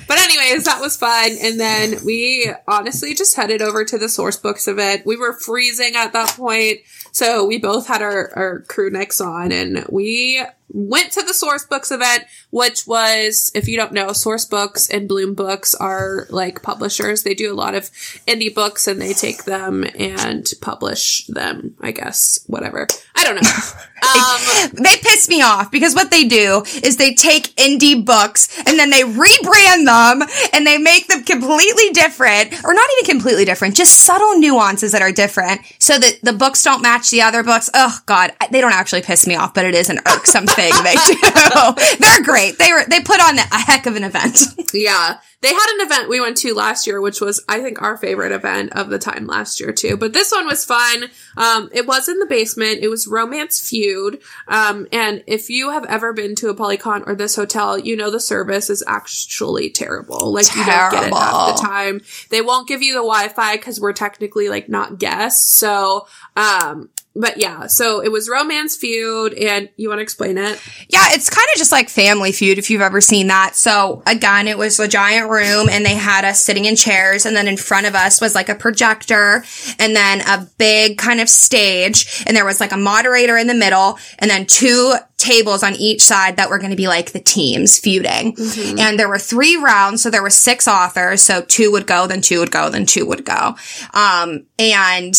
B: but anyways, that was fun. And then we honestly just headed over to the Sourcebooks event. We were freezing at that point. So we both had our, our crew necks on and we went to the Sourcebooks event, which was, if you don't know, Sourcebooks and bloom books are like publishers. They do a lot of indie books and they take them and publish them, I guess, whatever. I don't know.
A: Um, they piss me off because what they do is they take indie books and then they rebrand them and they make them completely different or not even completely different, just subtle nuances that are different so that the books don't match the other books. Oh God, they don't actually piss me off, but it is an irksome thing they do. They're great. They were, they put on a heck of an event.
B: yeah. They had an event we went to last year, which was, I think, our favorite event of the time last year too. But this one was fun. Um, it was in the basement. It was Romance Feud. Um, and if you have ever been to Apollycon or this hotel, you know the service is actually terrible. Like terrible. you don't get it half the time. They won't give you the Wi-Fi because we're technically like not guests. So, um, but yeah, so it was Romance Feud, and you want to explain it?
A: Yeah, it's kind of just like Family Feud if you've ever seen that. So again, it was a giant room, and they had us sitting in chairs, and then in front of us was like a projector, and then a big kind of stage, and there was like a moderator in the middle, and then two tables on each side that were going to be like the teams feuding. Mm-hmm. And there were three rounds. So there were six authors. So two would go, then two would go, then two would go. Um, and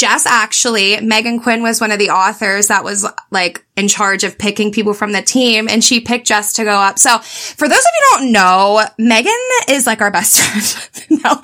A: Jess actually, Megan Quinn was one of the authors that was like in charge of picking people from the team and she picked Jess to go up. So for those of you who don't know, Megan is like our best friend. no.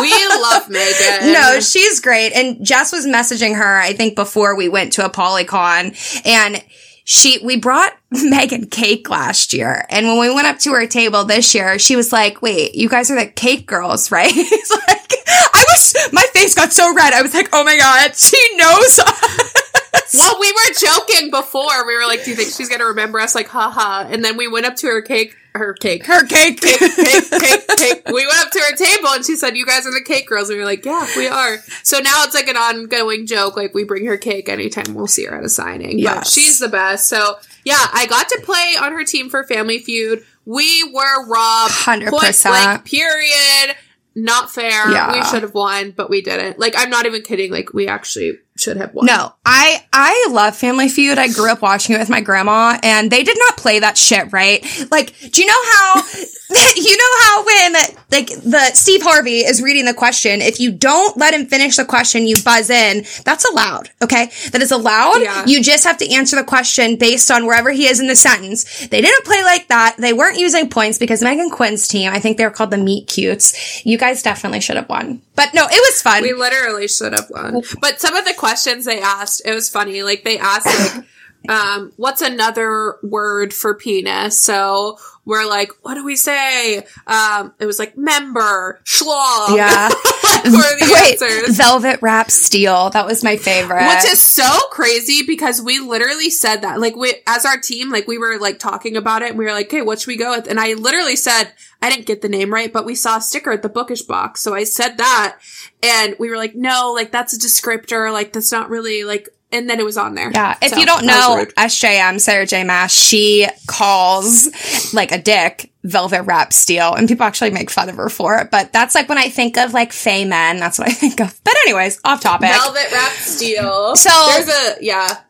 B: we love Megan.
A: No, she's great. And Jess was messaging her, I think before we went to Apollycon and she, we brought Megan cake last year. And when we went up to her table this year, she was like, wait, you guys are the cake girls, right? It's like, I was, my face got so red. I was like, oh my God, she knows us.
B: Well, we were joking before. We were like, do you think she's going to remember us? Like, haha. And then we went up to her cake her cake.
A: Her cake.
B: Cake, cake, cake, cake. We went up to her table and she said, You guys are the cake girls. And we are like, Yeah, we are. So now it's like an ongoing joke. Like we bring her cake anytime we'll see her at a signing. But she's the best. So yeah, I got to play on her team for Family Feud. We were robbed. 100%. Period. Not fair. Yeah. We should have won, but we didn't. Like, I'm not even kidding. Like, we actually should have won.
A: No, I I love Family Feud. I grew up watching it with my grandma, and they did not play that shit right. Like, do you know how? you know how when like the Steve Harvey is reading the question, if you don't let him finish the question, you buzz in. That's allowed. Okay, that is allowed. Yeah. You just have to answer the question based on wherever he is in the sentence. They didn't play like that. They weren't using points because Megan Quinn's team, I think they were called the Meet Cutes. You guys definitely should have won. But no, it was fun.
B: We literally should have won. But some of the questions they asked, it was funny. Like they asked like um, what's another word for penis? So we're like, what do we say? Um, it was like member, schlong.
A: Yeah. for the Wait, answers. Velvet wrap steel. That was my favorite.
B: Which is so crazy because we literally said that. Like we, as our team, like we were like talking about it and we were like, okay, what should we go with? And I literally said, I didn't get the name right, but we saw a sticker at the bookish box. So I said that and we were like, no, like that's a descriptor. Like that's not really like and then it was on there.
A: Yeah. If so, you don't know SJM, Sarah J. Maas, she calls like a dick velvet wrap steel and people actually make fun of her for it. But that's like when I think of like Fae men, that's what I think of. But anyways, off topic.
B: Velvet wrap steel.
A: So
B: there's a, yeah.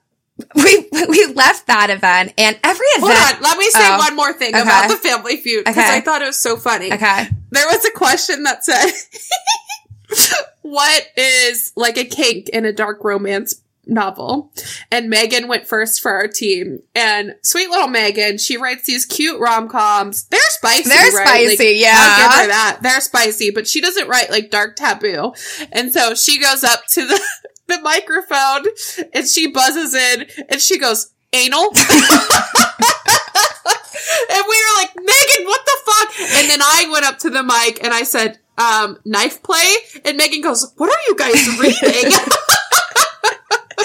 A: We we left that event and every event.
B: Hold on, let me say oh, one more thing okay. about the Family Feud because okay. I thought it was so funny.
A: Okay,
B: there was a question that said, "What is like a kink in a dark romance novel. And Megan went first for our team. And sweet little Megan, she writes these cute rom coms. They're spicy.
A: They're right? spicy, like, yeah.
B: I'll give her that. They're spicy, but she doesn't write like dark taboo. And so she goes up to the, the microphone and she buzzes in and she goes, anal. and we were like, Megan, what the fuck? And then I went up to the mic and I said, um, knife play. And Megan goes, what are you guys reading?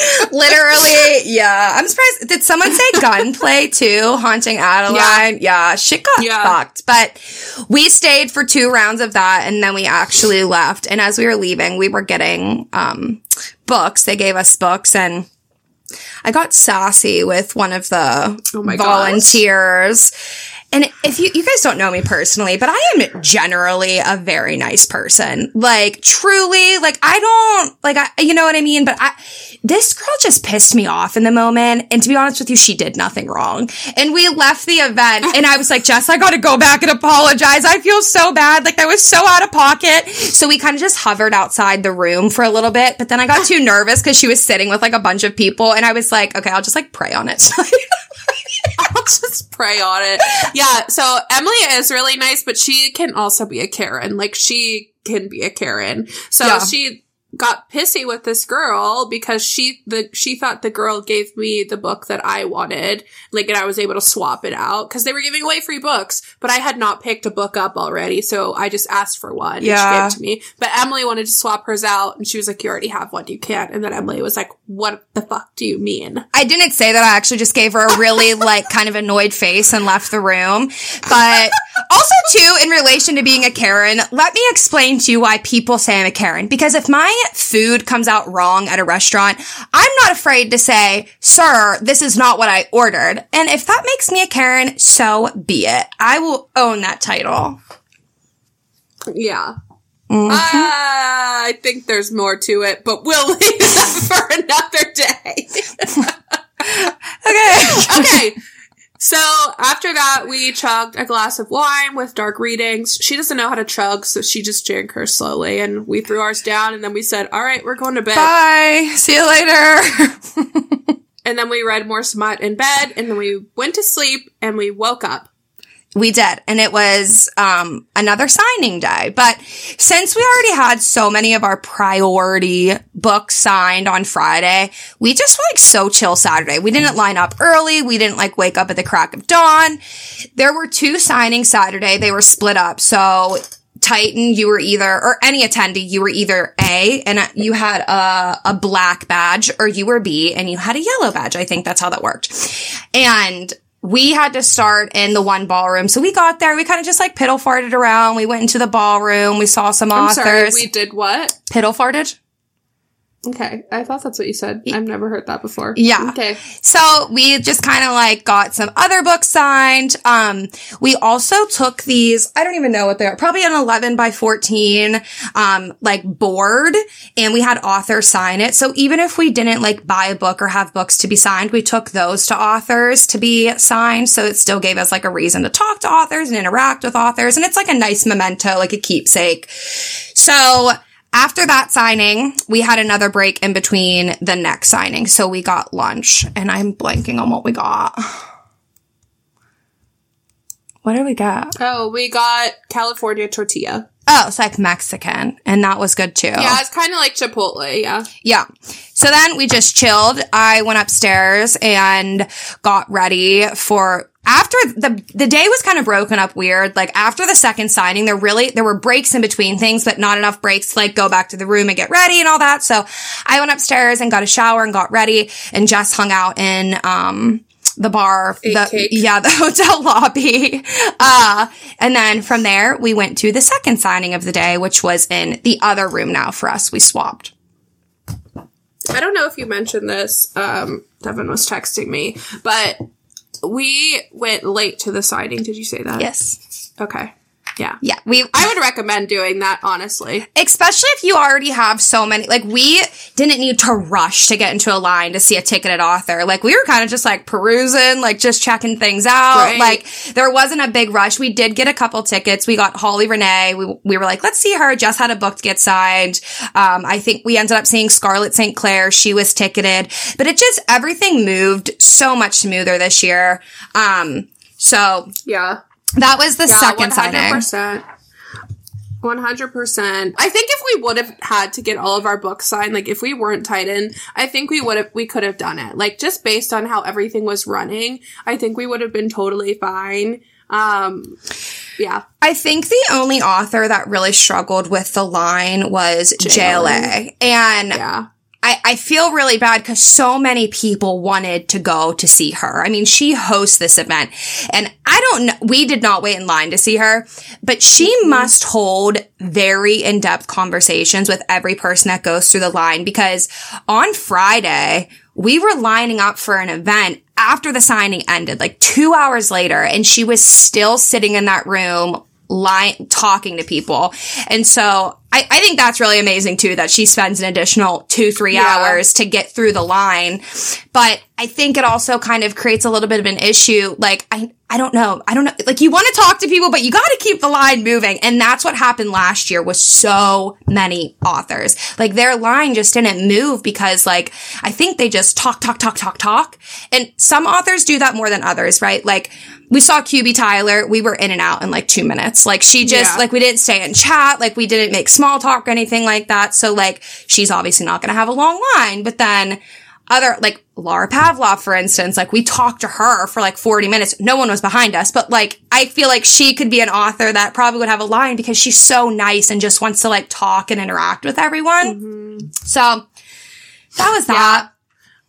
A: Literally, yeah. I'm surprised. Did someone say gunplay too? Haunting Adeline? Yeah. yeah shit got
B: Yeah.
A: fucked. But we stayed for two rounds of that and then we actually left. And as we were leaving, we were getting, um, books. They gave us books and I got sassy with one of the
B: Oh my gosh.
A: volunteers. And if you, you guys don't know me personally, but I am generally a very nice person. Like truly, like I don't, like I, you know what I mean? But I, this girl just pissed me off in the moment. And to be honest with you, she did nothing wrong. And we left the event and I was like, Jess, I gotta go back and apologize. I feel so bad. Like I was so out of pocket. So we kind of just hovered outside the room for a little bit, but then I got too nervous because she was sitting with like a bunch of people and I was like, okay, I'll just like pray on it.
B: I'll just pray on it. Yeah. So Emilee is really nice, but she can also be a Karen. Like she can be a Karen. So
A: Yeah.
B: she got pissy with this girl because she the she thought the girl gave me the book that I wanted, like, and I was able to swap it out because they were giving away free books, but I had not picked a book up already, so I just asked for one. and
A: Yeah.
B: she gave it to me. But Emilee wanted to swap hers out, and she was like, "You already have one, you can't." And then Emilee was like, "What the fuck do you mean?"
A: I didn't say that. I actually just gave her a really like kind of annoyed face and left the room. But also too, in relation to being a Karen, let me explain to you why people say I'm a Karen. Because if my food comes out wrong at a restaurant, I'm not afraid to say, sir, this is not what I ordered. And if that makes me a Karen, so be it. I will own that title.
B: Yeah.
A: Mhm.
B: Ah, I think there's more to it, but we'll leave that for another day.
A: okay.
B: okay. So after that, we chugged a glass of wine with dark readings. She doesn't know how to chug, so she just drank hers slowly, and we threw ours down, and then we said, "All right, we're going to bed."
A: Bye. See you later.
B: And then we read more smut in bed, and then we went to sleep, and we woke up.
A: We did. And it was um, another signing day. But since we already had so many of our priority books signed on Friday, we just were like so chill Saturday. We didn't line up early. We didn't like wake up at the crack of dawn. There were two signings Saturday. They were split up. So Titan, you were either, or any attendee, you were either A and you had a, a black badge or you were B and you had a yellow badge. I think that's how that worked. And we had to start in the one ballroom. So we got there. We kind of just like piddle farted around. We went into the ballroom. We saw some
B: I'm
A: authors.
B: sorry, we did what?
A: piddle farted.
B: Okay, I thought that's what you said. I've never heard that before.
A: Yeah.
B: Okay.
A: So we just kind of like got some other books signed. Um, we also took these, I don't even know what they are, probably an 11 by 14, um, like board and we had authors sign it. So even if we didn't like buy a book or have books to be signed, we took those to authors to be signed. So it still gave us like a reason to talk to authors and interact with authors. And it's like a nice memento, like a keepsake. So after that signing, we had another break in between the next signing. So we got lunch and I'm blanking on what we got. What did we get?
B: Oh, we got California tortilla.
A: Oh, it's like Mexican and that was good too.
B: Yeah, it's kind of like Chipotle. Yeah.
A: Yeah. So then we just chilled. I went upstairs and got ready for after the the day was kind of broken up weird. Like after the second signing, there really there were breaks in between things, but not enough breaks to like go back to the room and get ready and all that. So I went upstairs and got a shower and got ready and just hung out in um the bar, the,
B: cake.
A: yeah, the hotel lobby. Uh, and then from there, we went to the second signing of the day, which was in the other room now for us. We swapped.
B: I don't know if you mentioned this. Um, Devin was texting me, but we went late to the signing. Did you say that?
A: Yes.
B: Okay. Yeah.
A: Yeah. We,
B: I would recommend doing that, honestly.
A: especially if you already have so many, like we didn't need to rush to get into a line to see a ticketed author. Like we were kind of just like perusing, like just checking things out.
B: Right.
A: Like there wasn't a big rush. We did get a couple tickets. We got Holly Renee. We, we were like, let's see her. Just had a book to get signed. Um, I think we ended up seeing Scarlett St. Clair. She was ticketed, but it just, everything moved so much smoother this year. Um, so
B: Yeah.
A: That was the
B: Yeah,
A: second signing.
B: 100%. 100%. I think if we would have had to get all of our books signed, like if we weren't Titan, I think we would have, we could have done it. Like just based on how everything was running, I think we would have been totally fine. Um, yeah.
A: I think the only author that really struggled with the line was JLA. And
B: Yeah.
A: I, I feel really bad because so many people wanted to go to see her. I mean, she hosts this event and I don't know, we did not wait in line to see her, but she mm-hmm. must hold very in-depth conversations with every person that goes through the line because on Friday, we were lining up for an event after the signing ended, like two hours later, and she was still sitting in that room line talking to people. And so I, I think that's really amazing too that she spends an additional two, three
B: Yeah.
A: hours to get through the line. But I think it also kind of creates a little bit of an issue. Like, I, I don't know. I don't know. Like, you want to talk to people, but you got to keep the line moving. And that's what happened last year with so many authors. Like, their line just didn't move because, like, I think they just talk, talk, talk, talk, talk. And some authors do that more than others, right? Like, we saw QB Tyler. We were in and out in like two minutes. Like, she just,
B: Yeah.
A: like, we didn't stay in chat. Like, we didn't make small talk or anything like that. So, like, she's obviously not going to have a long line. But then, other like Laura Pavlov, for instance, like we talked to her for like 40 minutes. No one was behind us, but like I feel like she could be an author that probably would have a line because she's so nice and just wants to like talk and interact with everyone. Mm-hmm. So that was that.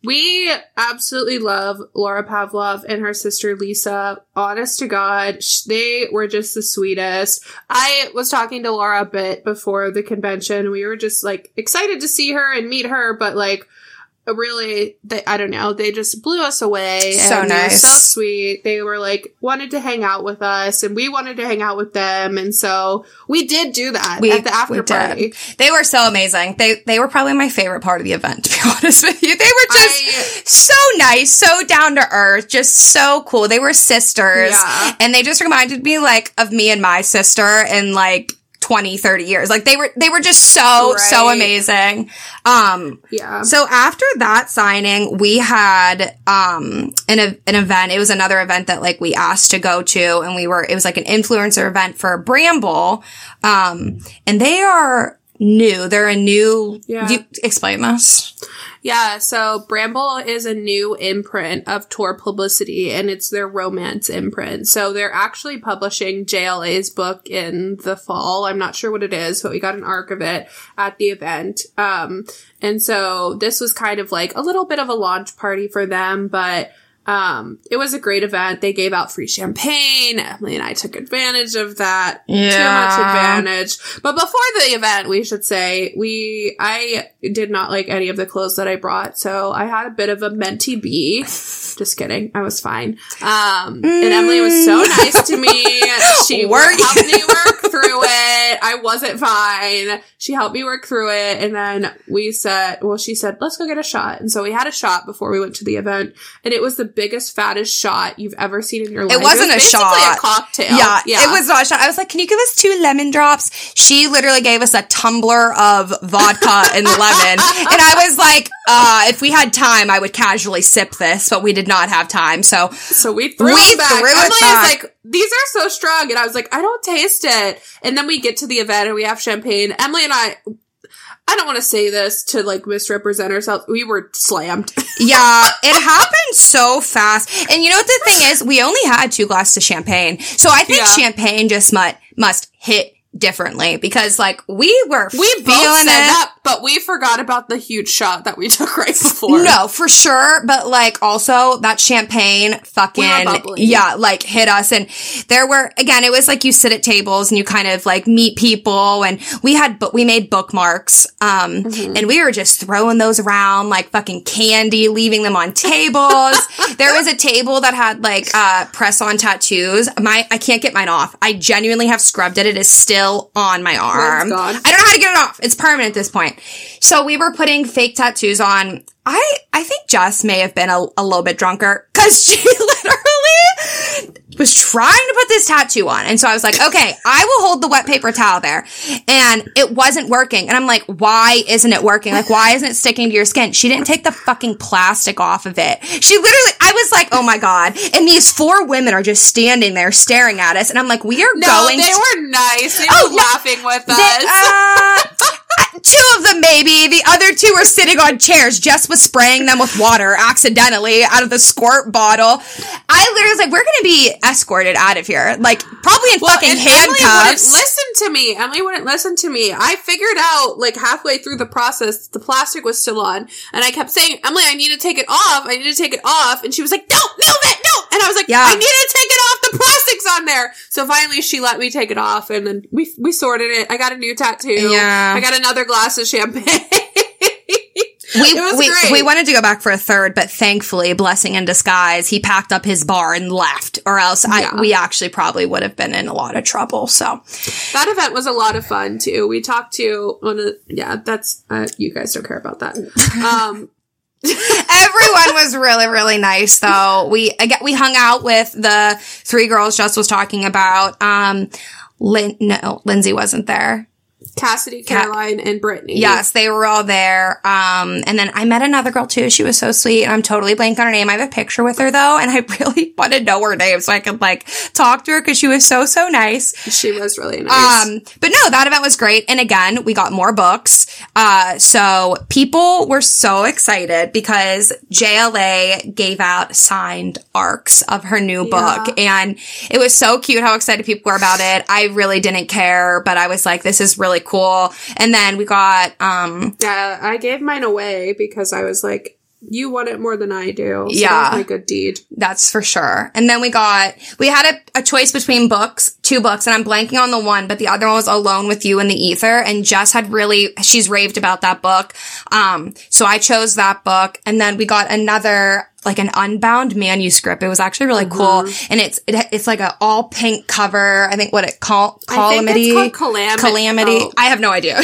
B: We absolutely love Laura Pavlov and her sister Lisa. Honest to God, they were just the sweetest. I was talking to Laura a bit before the convention. We were just like excited to see her and meet her, but like really, they, I don't know, they just blew us away.
A: So nice.
B: so sweet. They were like wanted to hang out with us, and we wanted to hang out with them, and so we did do that
A: We,
B: at the after
A: we did.
B: party.
A: They were so amazing. They they were probably my favorite part of the event, to be honest with you. They were just
B: I-
A: so nice, so down to earth, just so cool. They were sisters.
B: Yeah.
A: And they just reminded me like of me and my sister and like 20, 30 years. Like they were they were just so, so amazing. Um
B: Yeah.
A: so after that signing, we had um an an event. It was another event that like we asked to go to, and we were it was like an influencer event for Bramble, um, and they are new. They're a new.
B: Yeah.
A: You explain this.
B: Yeah, so Bramble is a new imprint of Tor Publicity and it's their romance imprint. So they're actually publishing JLA's book in the fall. I'm not sure what it is, but we got an arc of it at the event. Um, and so this was kind of like a little bit of a launch party for them, but um, it was a great event. They gave out free champagne. Emilee and I took advantage of that. Too much advantage. But before the event, we should say, we, I did not like any of the clothes that I brought. So I had a bit of a mentee bee. Just kidding. I was fine. Um, and Emilee was so nice to me. She
A: you?
B: helped me work through it. I wasn't fine. She helped me work through it. And then we said, well, she said, let's go get a shot. And so we had a shot before we went to the event. And it was the biggest, fattest shot you've ever seen in your life.
A: It wasn't a
B: basically
A: shot.
B: a cocktail.
A: Yeah, it was not a shot. I was like, "Can you give us two lemon drops?" She literally gave us a tumbler of vodka and lemon, and I was like, uh, "If we had time, I would casually sip this, but we did not have time." So
B: So we threw
A: We
B: it back.
A: threw it
B: Emilee
A: back.
B: is like, these are so strong. And I was like, I don't taste it. And then we get to the event and we have champagne. Emilee and I, I don't want to say this to like misrepresent ourselves. We were slammed.
A: Yeah, it happened so fast. And you know what the thing is? We only had two glasses of champagne. So I think
B: Yeah.
A: champagne just must, must hit differently because like we were
B: We
A: feeling
B: both said
A: it.
B: that, but we forgot about the huge shot that we took right before.
A: No, for sure. But like also that champagne fucking,
B: bubbling.
A: yeah, like hit us. And there were, again, it was like you sit at tables and you kind of like meet people and we had, but we made bookmarks. Um,
B: Mm-hmm.
A: and we were just throwing those around like fucking candy, leaving them on tables. there was a table that had like, uh, press on tattoos. My, I can't get mine off. I genuinely have scrubbed it. It is still on my arm. I don't know how to get it off. It's permanent at this point. So we were putting fake tattoos on. I I think Jess may have been a, a little bit drunker because she literally was trying to put this tattoo on. And so I was like, okay, I will hold the wet paper towel there. And it wasn't working. And I'm like, why isn't it working? Like, why isn't it sticking to your skin? She didn't take the fucking plastic off of it. She literally, I was like, oh my God. And these four women are just standing there staring at us. And I'm like, we are
B: No,
A: going
B: they
A: to-
B: were nice. They
A: Oh,
B: were
A: no.
B: laughing with us.
A: uh, two of them maybe. The other two were sitting on chairs. Jess was spraying them with water accidentally out of the squirt bottle. I literally was like, we're going to be escorted out of here. Like, probably in well, fucking handcuffs. Emilee
B: wouldn't listen to me. Emilee wouldn't listen to me. I figured out, like, halfway through the process, the plastic was still on. And I kept saying, Emilee, I need to take it off. I need to take it off. And she was like, don't move it, don't. And I was like, yeah. I need to take it off. The plastic's on there. So finally she let me take it off and then we, we sorted it. I got a new tattoo. Yeah. I got another glass of champagne.
A: we, we, we, wanted to go back for a third, but thankfully, blessing in disguise, he packed up his bar and left, or else yeah. I, we actually probably would have been in a lot of trouble. So
B: that event was a lot of fun too. We talked to one of, yeah, that's, uh, you guys don't care about that. Um,
A: Everyone was really, really nice though. We, again, we hung out with the three girls Just was talking about. Um, Lin- no, Lynnzie wasn't there.
B: Cassidy, Caroline, and Brittany.
A: Yes, they were all there. Um, and then I met another girl too. She was so sweet. I'm totally blank on her name. I have a picture with her though, and I really want to know her name so I could like talk to her because she was so so nice.
B: She was really nice. Um,
A: but no, that event was great. And again, we got more books. Uh, so people were so excited because JLA gave out signed arcs of her new yeah. book, and it was so cute how excited people were about it. I really didn't care, but I was like, this is really cool. And then we got, um,
B: yeah, I gave mine away because I was like, you want it more than I do. So yeah. my good deed.
A: That's for sure. And then we got, we had a, a, choice between books, two books, and I'm blanking on the one, but the other one was Alone with You in the Ether. And Jess had really, she's raved about that book. Um, so I chose that book. And then we got another, like an unbound manuscript. It was actually really mm-hmm. cool. And it's, it, it's like an all pink cover. I think what it call, calamity. I think it's called calamity. Calamity. Oh. I have no idea.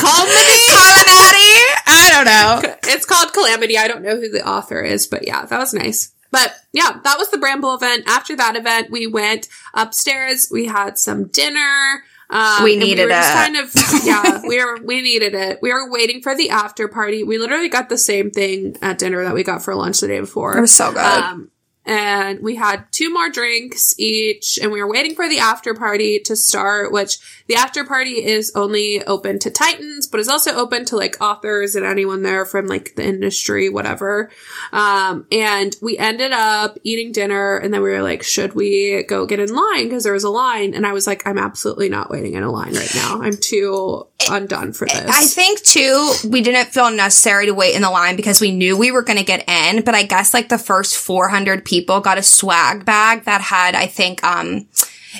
B: Calamity?
A: Calamity? I don't know.
B: It's called Calamity. I don't know who the author is, but yeah, that was nice. But yeah, that was the Bramble event. After that event, we went upstairs. We had some dinner.
A: Um, we needed we it.
B: Kind of, yeah, we were we needed it. We were waiting for the after party. We literally got the same thing at dinner that we got for lunch the day before.
A: It was so good. Um,
B: and we had two more drinks each and we were waiting for the after party to start which the after party is only open to titans but is also open to like authors and anyone there from like the industry whatever. Um, and we ended up eating dinner and then we were like should we go get in line? Because there was a line and i was like i'm absolutely not waiting in a line right now. I'm too undone for this.
A: I think too we didn't feel necessary to wait in the line because we knew we were going to get in but i guess like the first 400 people got a swag bag that had, I think, um,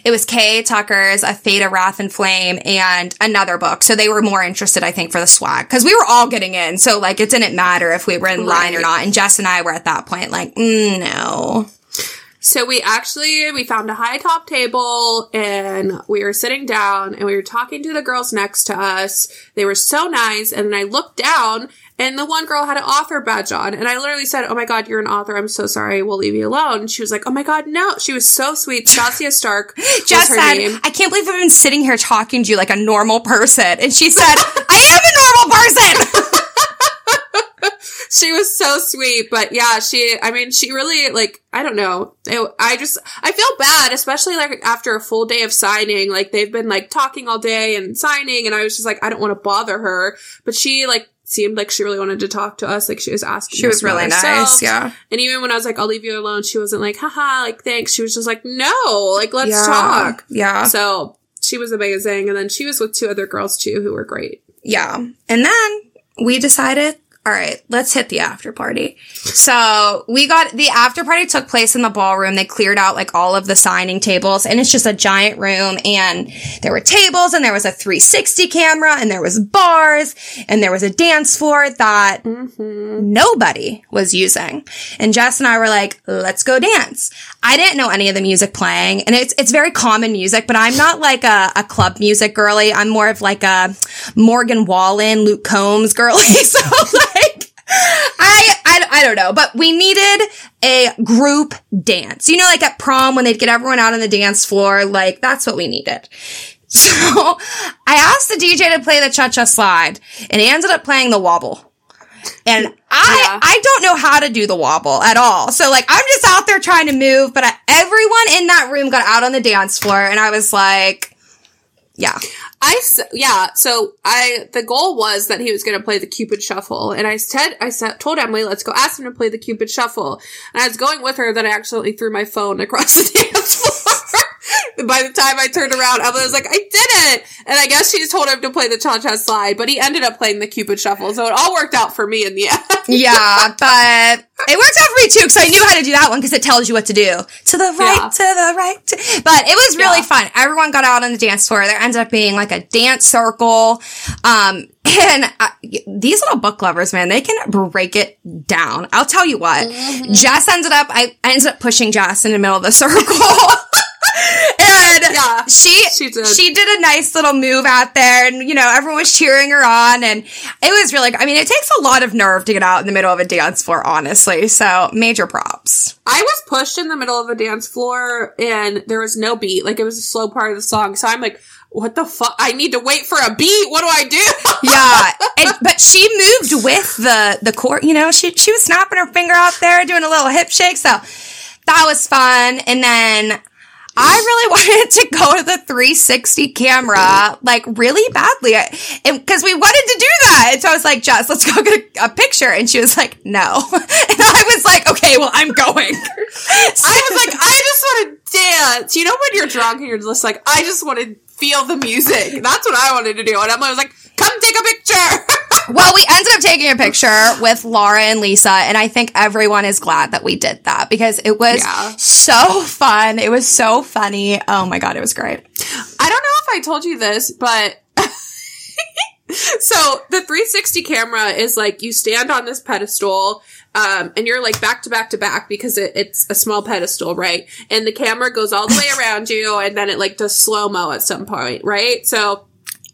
A: it was Kay Tucker's A Fate of Wrath and Flame and another book. So they were more interested, I think, for the swag because we were all getting in. So like it didn't matter if we were in line or not. And Jess and I were at that point like, mm, no.
B: So we actually we found a high top table and we were sitting down and we were talking to the girls next to us. They were so nice and then I looked down and the one girl had an author badge on and I literally said, "Oh my god, you're an author. I'm so sorry. We'll leave you alone." And she was like, "Oh my god, no." She was so sweet. Stacia Stark Just said, name.
A: "I can't believe I've been sitting here talking to you like a normal person." And she said, "I am a normal person."
B: she was so sweet. But yeah, she, I mean, she really, like, I don't know. It, I just, I feel bad, especially like after a full day of signing. Like, they've been like talking all day and signing, and I was just like, I don't want to bother her. But she, like, seemed like she really wanted to talk to us. Like she was asking.
A: She was really nice. Yeah.
B: And even when I was like, I'll leave you alone, she wasn't like, haha, like thanks. She was just like, no, like let's yeah. talk.
A: Yeah.
B: So she was amazing. And then she was with two other girls too who were great.
A: Yeah. And then we decided all right, let's hit the after party. So we got the after party took place in the ballroom. They cleared out like all of the signing tables and it's just a giant room and there were tables and there was a 360 camera and there was bars and there was a dance floor that mm-hmm. nobody was using. And Jess and I were like, let's go dance. I didn't know any of the music playing and it's, it's very common music, but I'm not like a, a club music girly. I'm more of like a Morgan Wallen, Luke Combs girly. so like, I, I, I don't know, but we needed a group dance. You know, like at prom when they'd get everyone out on the dance floor, like that's what we needed. So I asked the DJ to play the cha-cha slide and he ended up playing the wobble. And I, yeah. I don't know how to do the wobble at all. So like, I'm just out there trying to move, but I, everyone in that room got out on the dance floor and I was like, Yeah.
B: I yeah. So I the goal was that he was going to play the Cupid Shuffle, and I said I said, told Emilee, "Let's go ask him to play the Cupid Shuffle." And I was going with her, then I accidentally threw my phone across the floor. By the time I turned around, Emilee was like, "I did it!" And I guess she told him to play the Cha Cha Slide, but he ended up playing the Cupid Shuffle, so it all worked out for me in the end.
A: Yeah, but it worked out for me too because I knew how to do that one because it tells you what to do. To the right,
B: Yeah.
A: to the right. To- but it was really
B: Yeah.
A: fun. Everyone got out on the dance floor. There ended up being like a dance circle. Um, and uh, these little book lovers, man, they can break it down. I'll tell you what.
B: Mm-hmm.
A: Jess ended up, I, I ended up pushing Jess in the middle of the circle. And
B: Yeah,
A: she
B: she did.
A: she did a nice little move out there and you know everyone was cheering her on and it was really i mean it takes a lot of nerve to get out in the middle of a dance floor honestly so major props
B: I was pushed in the middle of a dance floor and there was no beat. Like it was a slow part of the song. So I'm like, what the fuck? I need to wait for a beat. What do I do?
A: yeah and, but she moved with the the court you know she, she was snapping her finger out there doing a little hip shake so that was fun and then I really wanted to go to the 360 camera, like really badly, because we wanted to do that. And so I was like, Jess, let's go get a, a picture. And she was like, no. And I was like, okay, well, I'm going.
B: I was like, I just want to dance. You know when you're drunk and you're just like, I just want to feel the music. That's what I wanted to do. And Emilee was like, come take a picture.
A: well, we ended up taking a picture with Laura and Lisa, and I think everyone is glad that we did that because it was
B: Yeah.
A: so fun. It was so funny. Oh my God, it was great.
B: I don't know if I told you this, but so the 360 camera is like you stand on this pedestal um, and you're like back to back to back because it, it's a small pedestal, right? And the camera goes all the way around you and then it like does slow mo at some point, right? So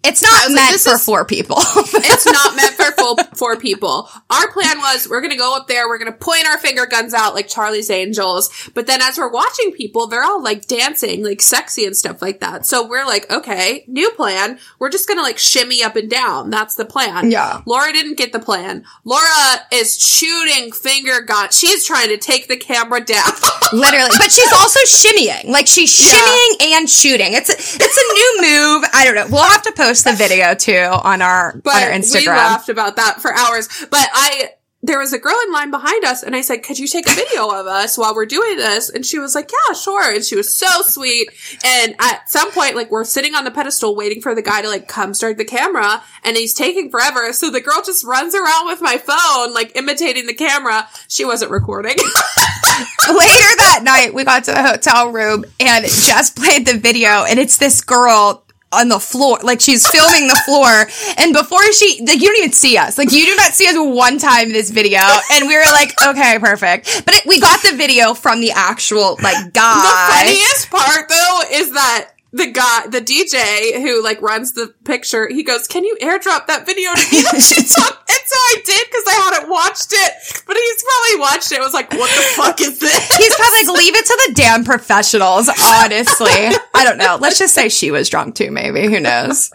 A: It's not
B: was like,
A: meant for
B: is-
A: four people.
B: it's not meant for full four people. Our plan was we're gonna go up there, we're gonna point our finger guns out like Charlie's Angels, but then as we're watching people, they're all like dancing, like sexy and stuff like that. So we're like, okay, new plan. We're just gonna like shimmy up and down. That's the plan.
A: Yeah.
B: Laura didn't get the plan. Laura is shooting finger gun. She's trying to take the camera down.
A: Literally, but she's also shimmying. Like she's
B: Yeah.
A: shimmying and shooting. It's a, it's a new move. I don't know. We'll have to post the video too on our
B: But
A: on our Instagram.
B: we laughed about that for hours. But I, there was a girl in line behind us, and I said, "Could you take a video of us while we're doing this?" And she was like, "Yeah, sure." And she was so sweet. And at some point, like we're sitting on the pedestal waiting for the guy to like come start the camera, and he's taking forever. So the girl just runs around with my phone, like imitating the camera. She wasn't recording.
A: Later that night, we got to the hotel room and Jess played the video, and it's this girl on the floor, like she's filming the floor, and before she, like you don't even see us, like you do not see us one time in this video, and we were like, okay, perfect. But it, we got the video from the actual like guy.
B: The funniest part though is that the guy, the DJ who like runs the picture, he goes, "Can you airdrop that video to me?" and so I did because I hadn't watched it, but he's probably watched it. Was like, "What the fuck is this?"
A: He's probably like, leave it to the damn professionals, honestly. I don't know. Let's just say she was drunk too, maybe. Who knows?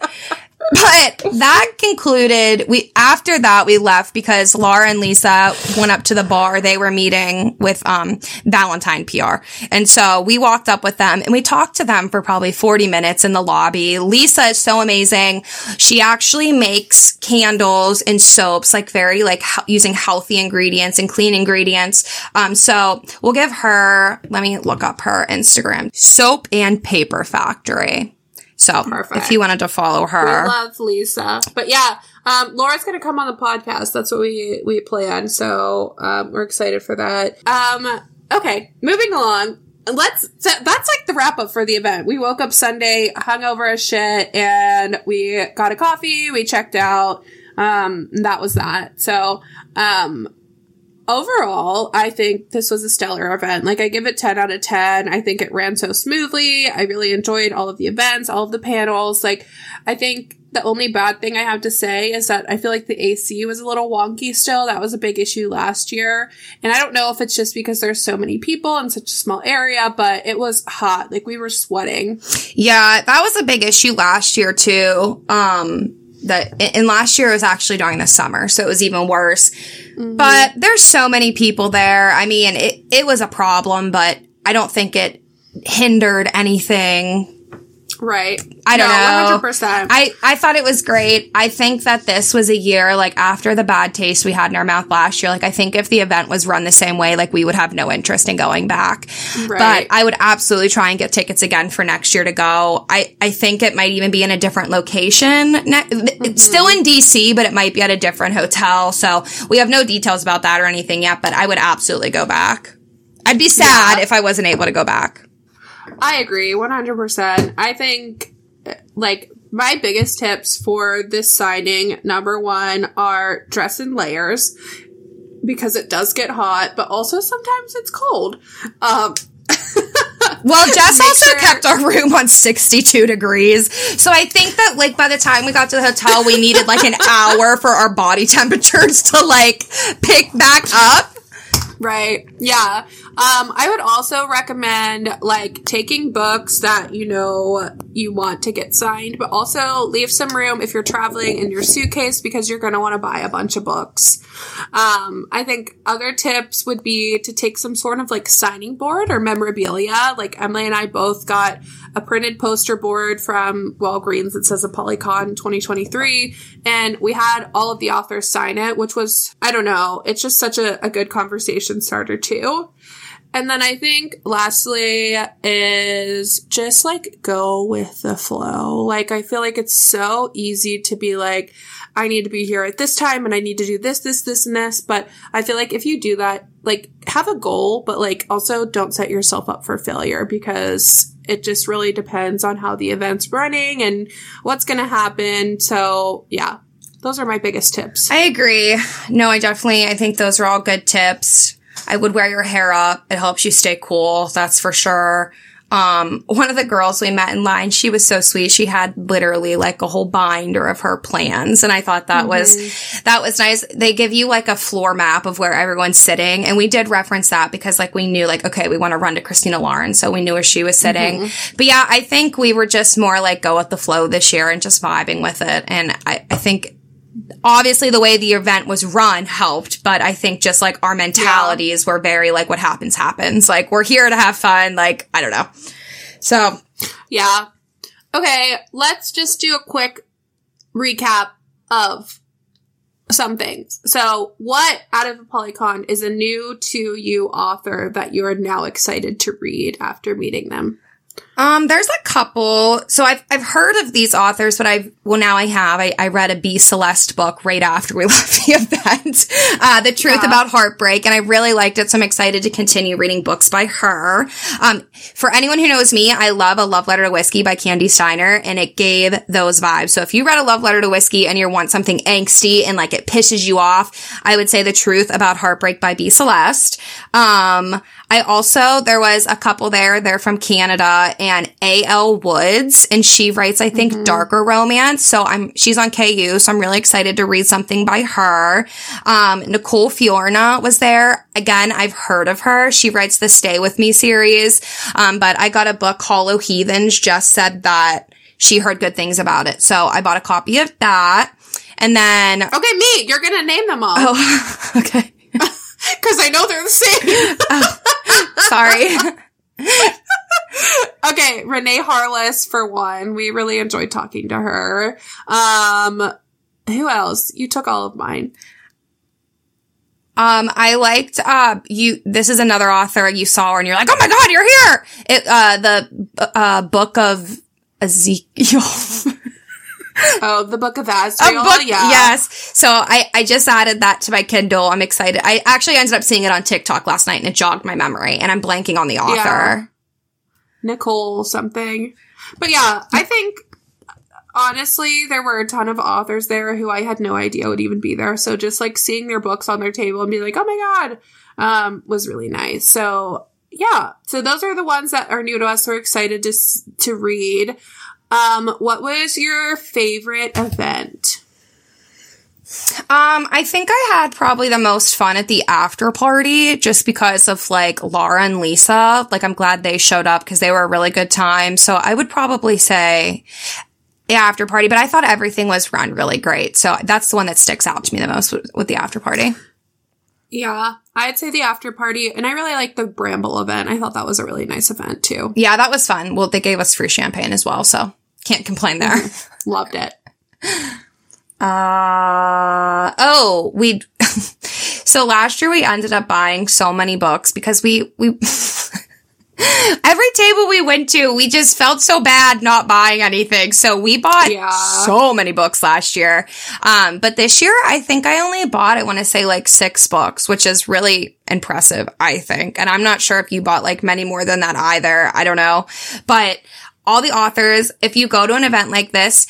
A: But that concluded, we, after that, we left because Laura and Lisa went up to the bar. They were meeting with, um, Valentine PR. And so we walked up with them and we talked to them for probably 40 minutes in the lobby. Lisa is so amazing. She actually makes candles and soaps, like very like he- using healthy ingredients and clean ingredients. Um, so we'll give her, let me look up her Instagram, soap and paper factory. So
B: Perfect.
A: if you wanted to follow
B: We
A: her.
B: love Lisa, but yeah, um, Laura's gonna come on the podcast. That's what we we plan. So um, we're excited for that. Um, okay, moving along. Let's. So that's like the wrap up for the event. We woke up Sunday, hungover as shit, and we got a coffee. We checked out. Um, that was that. So, um, overall, I think this was a stellar event. Like I give it 10 out of 10. I think it ran so smoothly. I really enjoyed all of the events, all of the panels. Like I think the only bad thing I have to say is that I feel like the AC was a little wonky still. That was a big issue last year. And I don't know if it's just because there's so many people in such a small area, but it was hot. Like we were sweating.
A: Yeah, that was a big issue last year too. Um, that and last year was actually during the summer, so it was even worse. Mm-hmm. But there's so many people there. I mean, it it was a problem, but I don't think it hindered anything.
B: Right.
A: I don't
B: no,
A: know.
B: 100%.
A: I, I thought it was great. I think that this was a year, like after the bad taste we had in our mouth last year, like I think if the event was run the same way, like we would have no interest in going back.
B: Right.
A: But I would absolutely try and get tickets again for next year to go. I, I think it might even be in a different location. Ne- It's still in DC, but it might be at a different hotel. So we have no details about that or anything yet, but I would absolutely go back. I'd be sad
B: Yeah.
A: if I wasn't able to go back.
B: I agree 100%. I think, like, my biggest tips for this signing, number one, are dress in layers because it does get hot, but also sometimes it's cold. Um,
A: Well, Jess also
B: sure-
A: kept our room on 62 degrees. So I think that like by the time we got to the hotel, we needed like an hour for our body temperatures to like pick back up.
B: Right. Yeah. Um, I would also recommend like taking books that you know you want to get signed, but also leave some room if you're traveling in your suitcase because you're going to want to buy a bunch of books. Um, I think other tips would be to take some sort of like signing board or memorabilia. Like Emilee and I both got a printed poster board from Walgreens that says Apollycon 2023, and we had all of the authors sign it, which was I don't know, it's just such a, a good conversation starter too. And then I think lastly is just like go with the flow. Like I feel like it's so easy to be like, I need to be here at this time and I need to do this, this, this, and this. But I feel like if you do that, like have a goal, but like also don't set yourself up for failure because it just really depends on how the event's running and what's going to happen. So yeah, those are my biggest tips.
A: I agree. No, I definitely, I think those are all good tips. I would wear your hair up. It helps you stay cool. That's for sure. Um, one of the girls we met in line, she was so sweet. She had literally like a whole binder of her plans. And I thought that was, that was nice. They give you like a floor map of where everyone's sitting. And we did reference that because like we knew like, okay, we want to run to Christina Lauren. So we knew where she was sitting. But yeah, I think we were just more like go with the flow this year and just vibing with it. And I, I think obviously the way the event was run helped, but I think just like our mentalities were very like what happens happens. Like we're here to have fun. Like I don't know. So
B: Yeah. Okay, let's just do a quick recap of some things. So, what out of Apollycon is a new to you author that you are now excited to read after meeting them?
A: Um, there's a couple. So I've I've heard of these authors, but I've well now I have. I, I read a B Celeste book right after we left the event. Uh, the truth
B: Yeah.
A: about heartbreak, and I really liked it. So I'm excited to continue reading books by her. Um, for anyone who knows me, I love a love letter to whiskey by Kandi Steiner, and it gave those vibes. So if you read a love letter to whiskey and you want something angsty and like it pisses you off, I would say the truth about heartbreak by B Celeste. Um, I also, there was a couple there, they're from Canada and A.L. Woods and she writes, I think, darker romance. So I'm, she's on KU. So I'm really excited to read something by her. Um, Nicole Fiorina was there. Again, I've heard of her. She writes the Stay With Me series. Um, but I got a book, Hollow Heathens, just said that she heard good things about it. So I bought a copy of that. And then,
B: Okay, me, you're going to name them all.
A: oh, okay.
B: Because I know they're the same.
A: Sorry.
B: okay, Renee Harless, for one. We really enjoyed talking to her. Um, who else? You took all of mine.
A: Um, I liked, uh, you, this is another author you saw her and you're like, oh my God, you're here. It, uh, the, uh, book of Ezekiel.
B: Oh, the Book of
A: a
B: Azrael.
A: book,
B: yeah.
A: yes. So I, I just added that to my Kindle. I'm excited. I actually ended up seeing it on TikTok last night and it jogged my memory and I'm blanking on the author.
B: Yeah. Nicole something. But yeah, I think honestly, there were a ton of authors there who I had no idea would even be there. So just like seeing their books on their table and be like, oh my God, um, was really nice. So yeah, so those are the ones that are new to us. We're excited to, to read. Um, what was your favorite event?
A: Um, I think I had probably the most fun at the after party just because of like Laura and Lisa. Like I'm glad they showed up because they were a really good time. So I would probably say the after party, but I thought everything was run really great. So that's the one that sticks out to me the most with, with the after party.
B: Yeah. I'd say the after party, and I really like the Bramble event. I thought that was a really nice event too.
A: Yeah, that was fun. Well, they gave us free champagne as well, so can't complain there.
B: Loved it.
A: Uh oh, we so last year we ended up buying so many books because we we every table we went to, we just felt so bad not buying anything. So we bought
B: Yeah.
A: so many books last year. Um, but this year I think I only bought, I want to say like six books, which is really impressive, I think. And I'm not sure if you bought like many more than that either. I don't know. But all the authors, if you go to an event like this,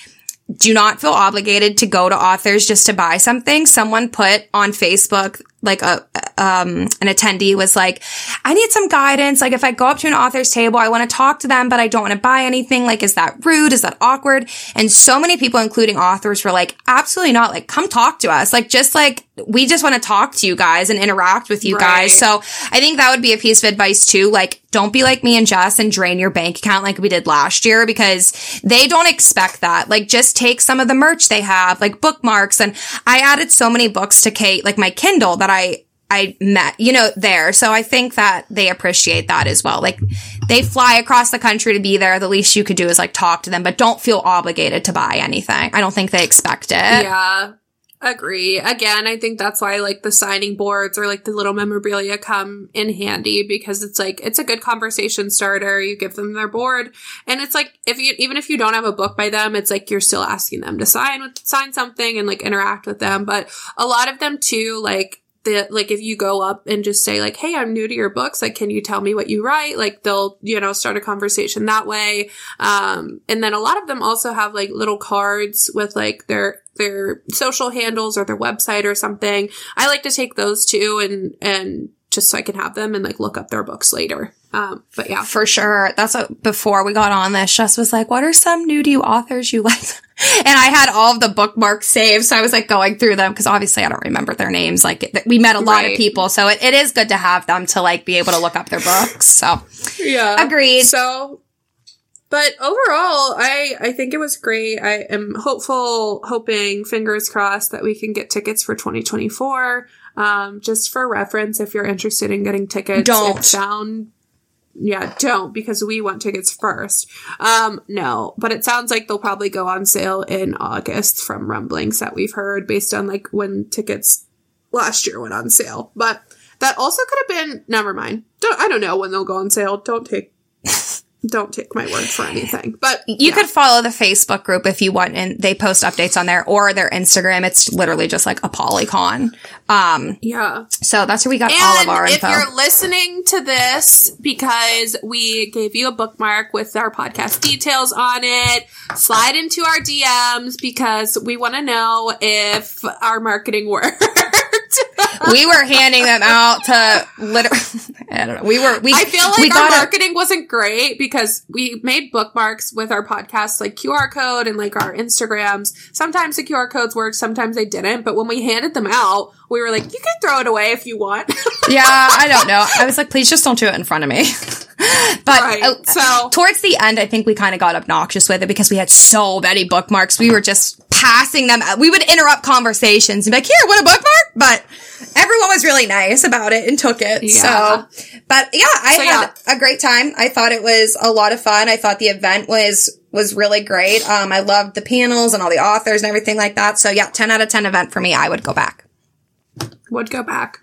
A: do not feel obligated to go to authors just to buy something. Someone put on Facebook, like a, um, an attendee was like, I need some guidance. Like if I go up to an author's table, I want to talk to them, but I don't want to buy anything. Like, is that rude? Is that awkward? And so many people, including authors, were like, absolutely not. Like, come talk to us. Like, just like, we just want to talk to you guys and interact with you
B: Right.
A: guys. So I think that would be a piece of advice too. Like, don't be like me and Jess and drain your bank account like we did last year because they don't expect that. Like, just take some of the merch they have, like bookmarks. And I added so many books to Kate, like my Kindle that I, I met, you know, there. So I think that they appreciate that as well. Like, they fly across the country to be there. The least you could do is like talk to them, but don't feel obligated to buy anything. I don't think they expect it.
B: Yeah. Agree. Again, I think that's why like the signing boards or like the little memorabilia come in handy because it's like it's a good conversation starter. You give them their board and it's like if you even if you don't have a book by them, it's like you're still asking them to sign with sign something and like interact with them. But a lot of them too, like the like if you go up and just say like hey i'm new to your books like can you tell me what you write like they'll you know start a conversation that way um and then a lot of them also have like little cards with like their their social handles or their website or something i like to take those too and and just so i can have them and like look up their books later um but yeah
A: For sure. That's what, before we got on this, Jess was like, what are some new to you authors you like? And I had all of the bookmarks saved. So I was like going through them because obviously I don't remember their names. Like we met a lot
B: Right.
A: of people. So it, it is good to have them to like be able to look up their books. So
B: yeah
A: agreed.
B: So, but overall, I I think it was great. I am hopeful, hoping, fingers crossed that we can get tickets for 2024. Um, just for reference, if you're interested in getting tickets,
A: Don't.
B: sound. Yeah, don't because we want tickets first. Um, no, but it sounds like they'll probably go on sale in August from rumblings that we've heard based on like when tickets last year went on sale. But that also could have been never mind. Don't I don't know when they'll go on sale. Don't take don't take my word for anything. But
A: you
B: yeah.
A: could follow the Facebook group if you want and they post updates on there or their Instagram. It's literally just like Apollycon. Um,
B: yeah.
A: so that's where we got
B: And
A: all of our
B: if
A: info.
B: you're listening to this because we gave you a bookmark with our podcast details on it, slide into our DMs because we want to know if our marketing worked.
A: we were handing them out to literally, I don't know. We were, we,
B: I feel like
A: we
B: our
A: got a-
B: marketing wasn't great because we made bookmarks with our podcast, like QR code and like our Instagrams. Sometimes the QR codes worked, sometimes they didn't. But when we handed them out, we were like, you can throw it away if you want.
A: Yeah, I don't know. I was like, please just don't do it in front of me. but
B: Right,
A: uh,
B: so-
A: towards the end, I think we kind of got obnoxious with it because we had so many bookmarks. We were just passing them. We would interrupt conversations and be like, here, want a bookmark? But everyone was really nice about it and took it.
B: Yeah.
A: So, but yeah, I
B: So,
A: had a great time. I thought it was a lot of fun. I thought the event was was really great. Um, I loved the panels and all the authors and everything like that. So yeah, 10 out of 10 event for me. I would go back.
B: Would go back.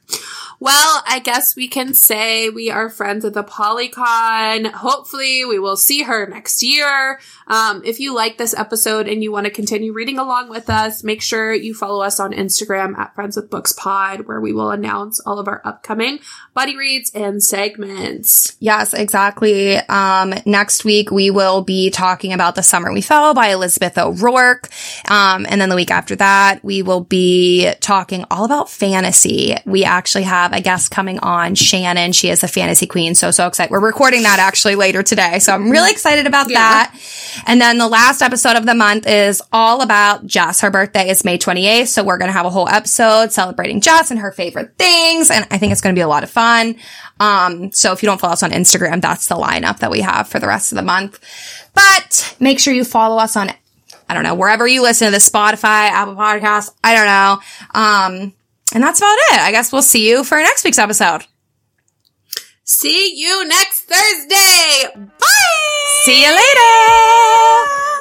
B: Well, I guess we can say we are friends at the Apollycon. Hopefully, we will see her next year. Um, if you like this episode and you want to continue reading along with us, make sure you follow us on Instagram at Friends with Books Pod, where we will announce all of our upcoming buddy reads and segments.
A: Yes, exactly. Um, next week we will be talking about The Summer We Fell by Elizabeth O'Roark. Um, and then the week after that, we will be talking all about fantasy. We actually have a guest coming on, Shannon. She is a fantasy queen. So, so excited. We're recording that actually later today. So I'm really excited about
B: Yeah.
A: that. And then the last episode of the month is all about Jess. Her birthday is May 28th. So we're going to have a whole episode celebrating Jess and her favorite things. And I think it's going to be a lot of fun. Um, so if you don't follow us on Instagram, that's the lineup that we have for the rest of the month. But make sure you follow us on, I don't know, wherever you listen to this, Spotify, Apple Podcasts, I don't know. Um, And that's about it. I guess we'll see you for next week's episode.
B: See you next Thursday. Bye.
A: See you later.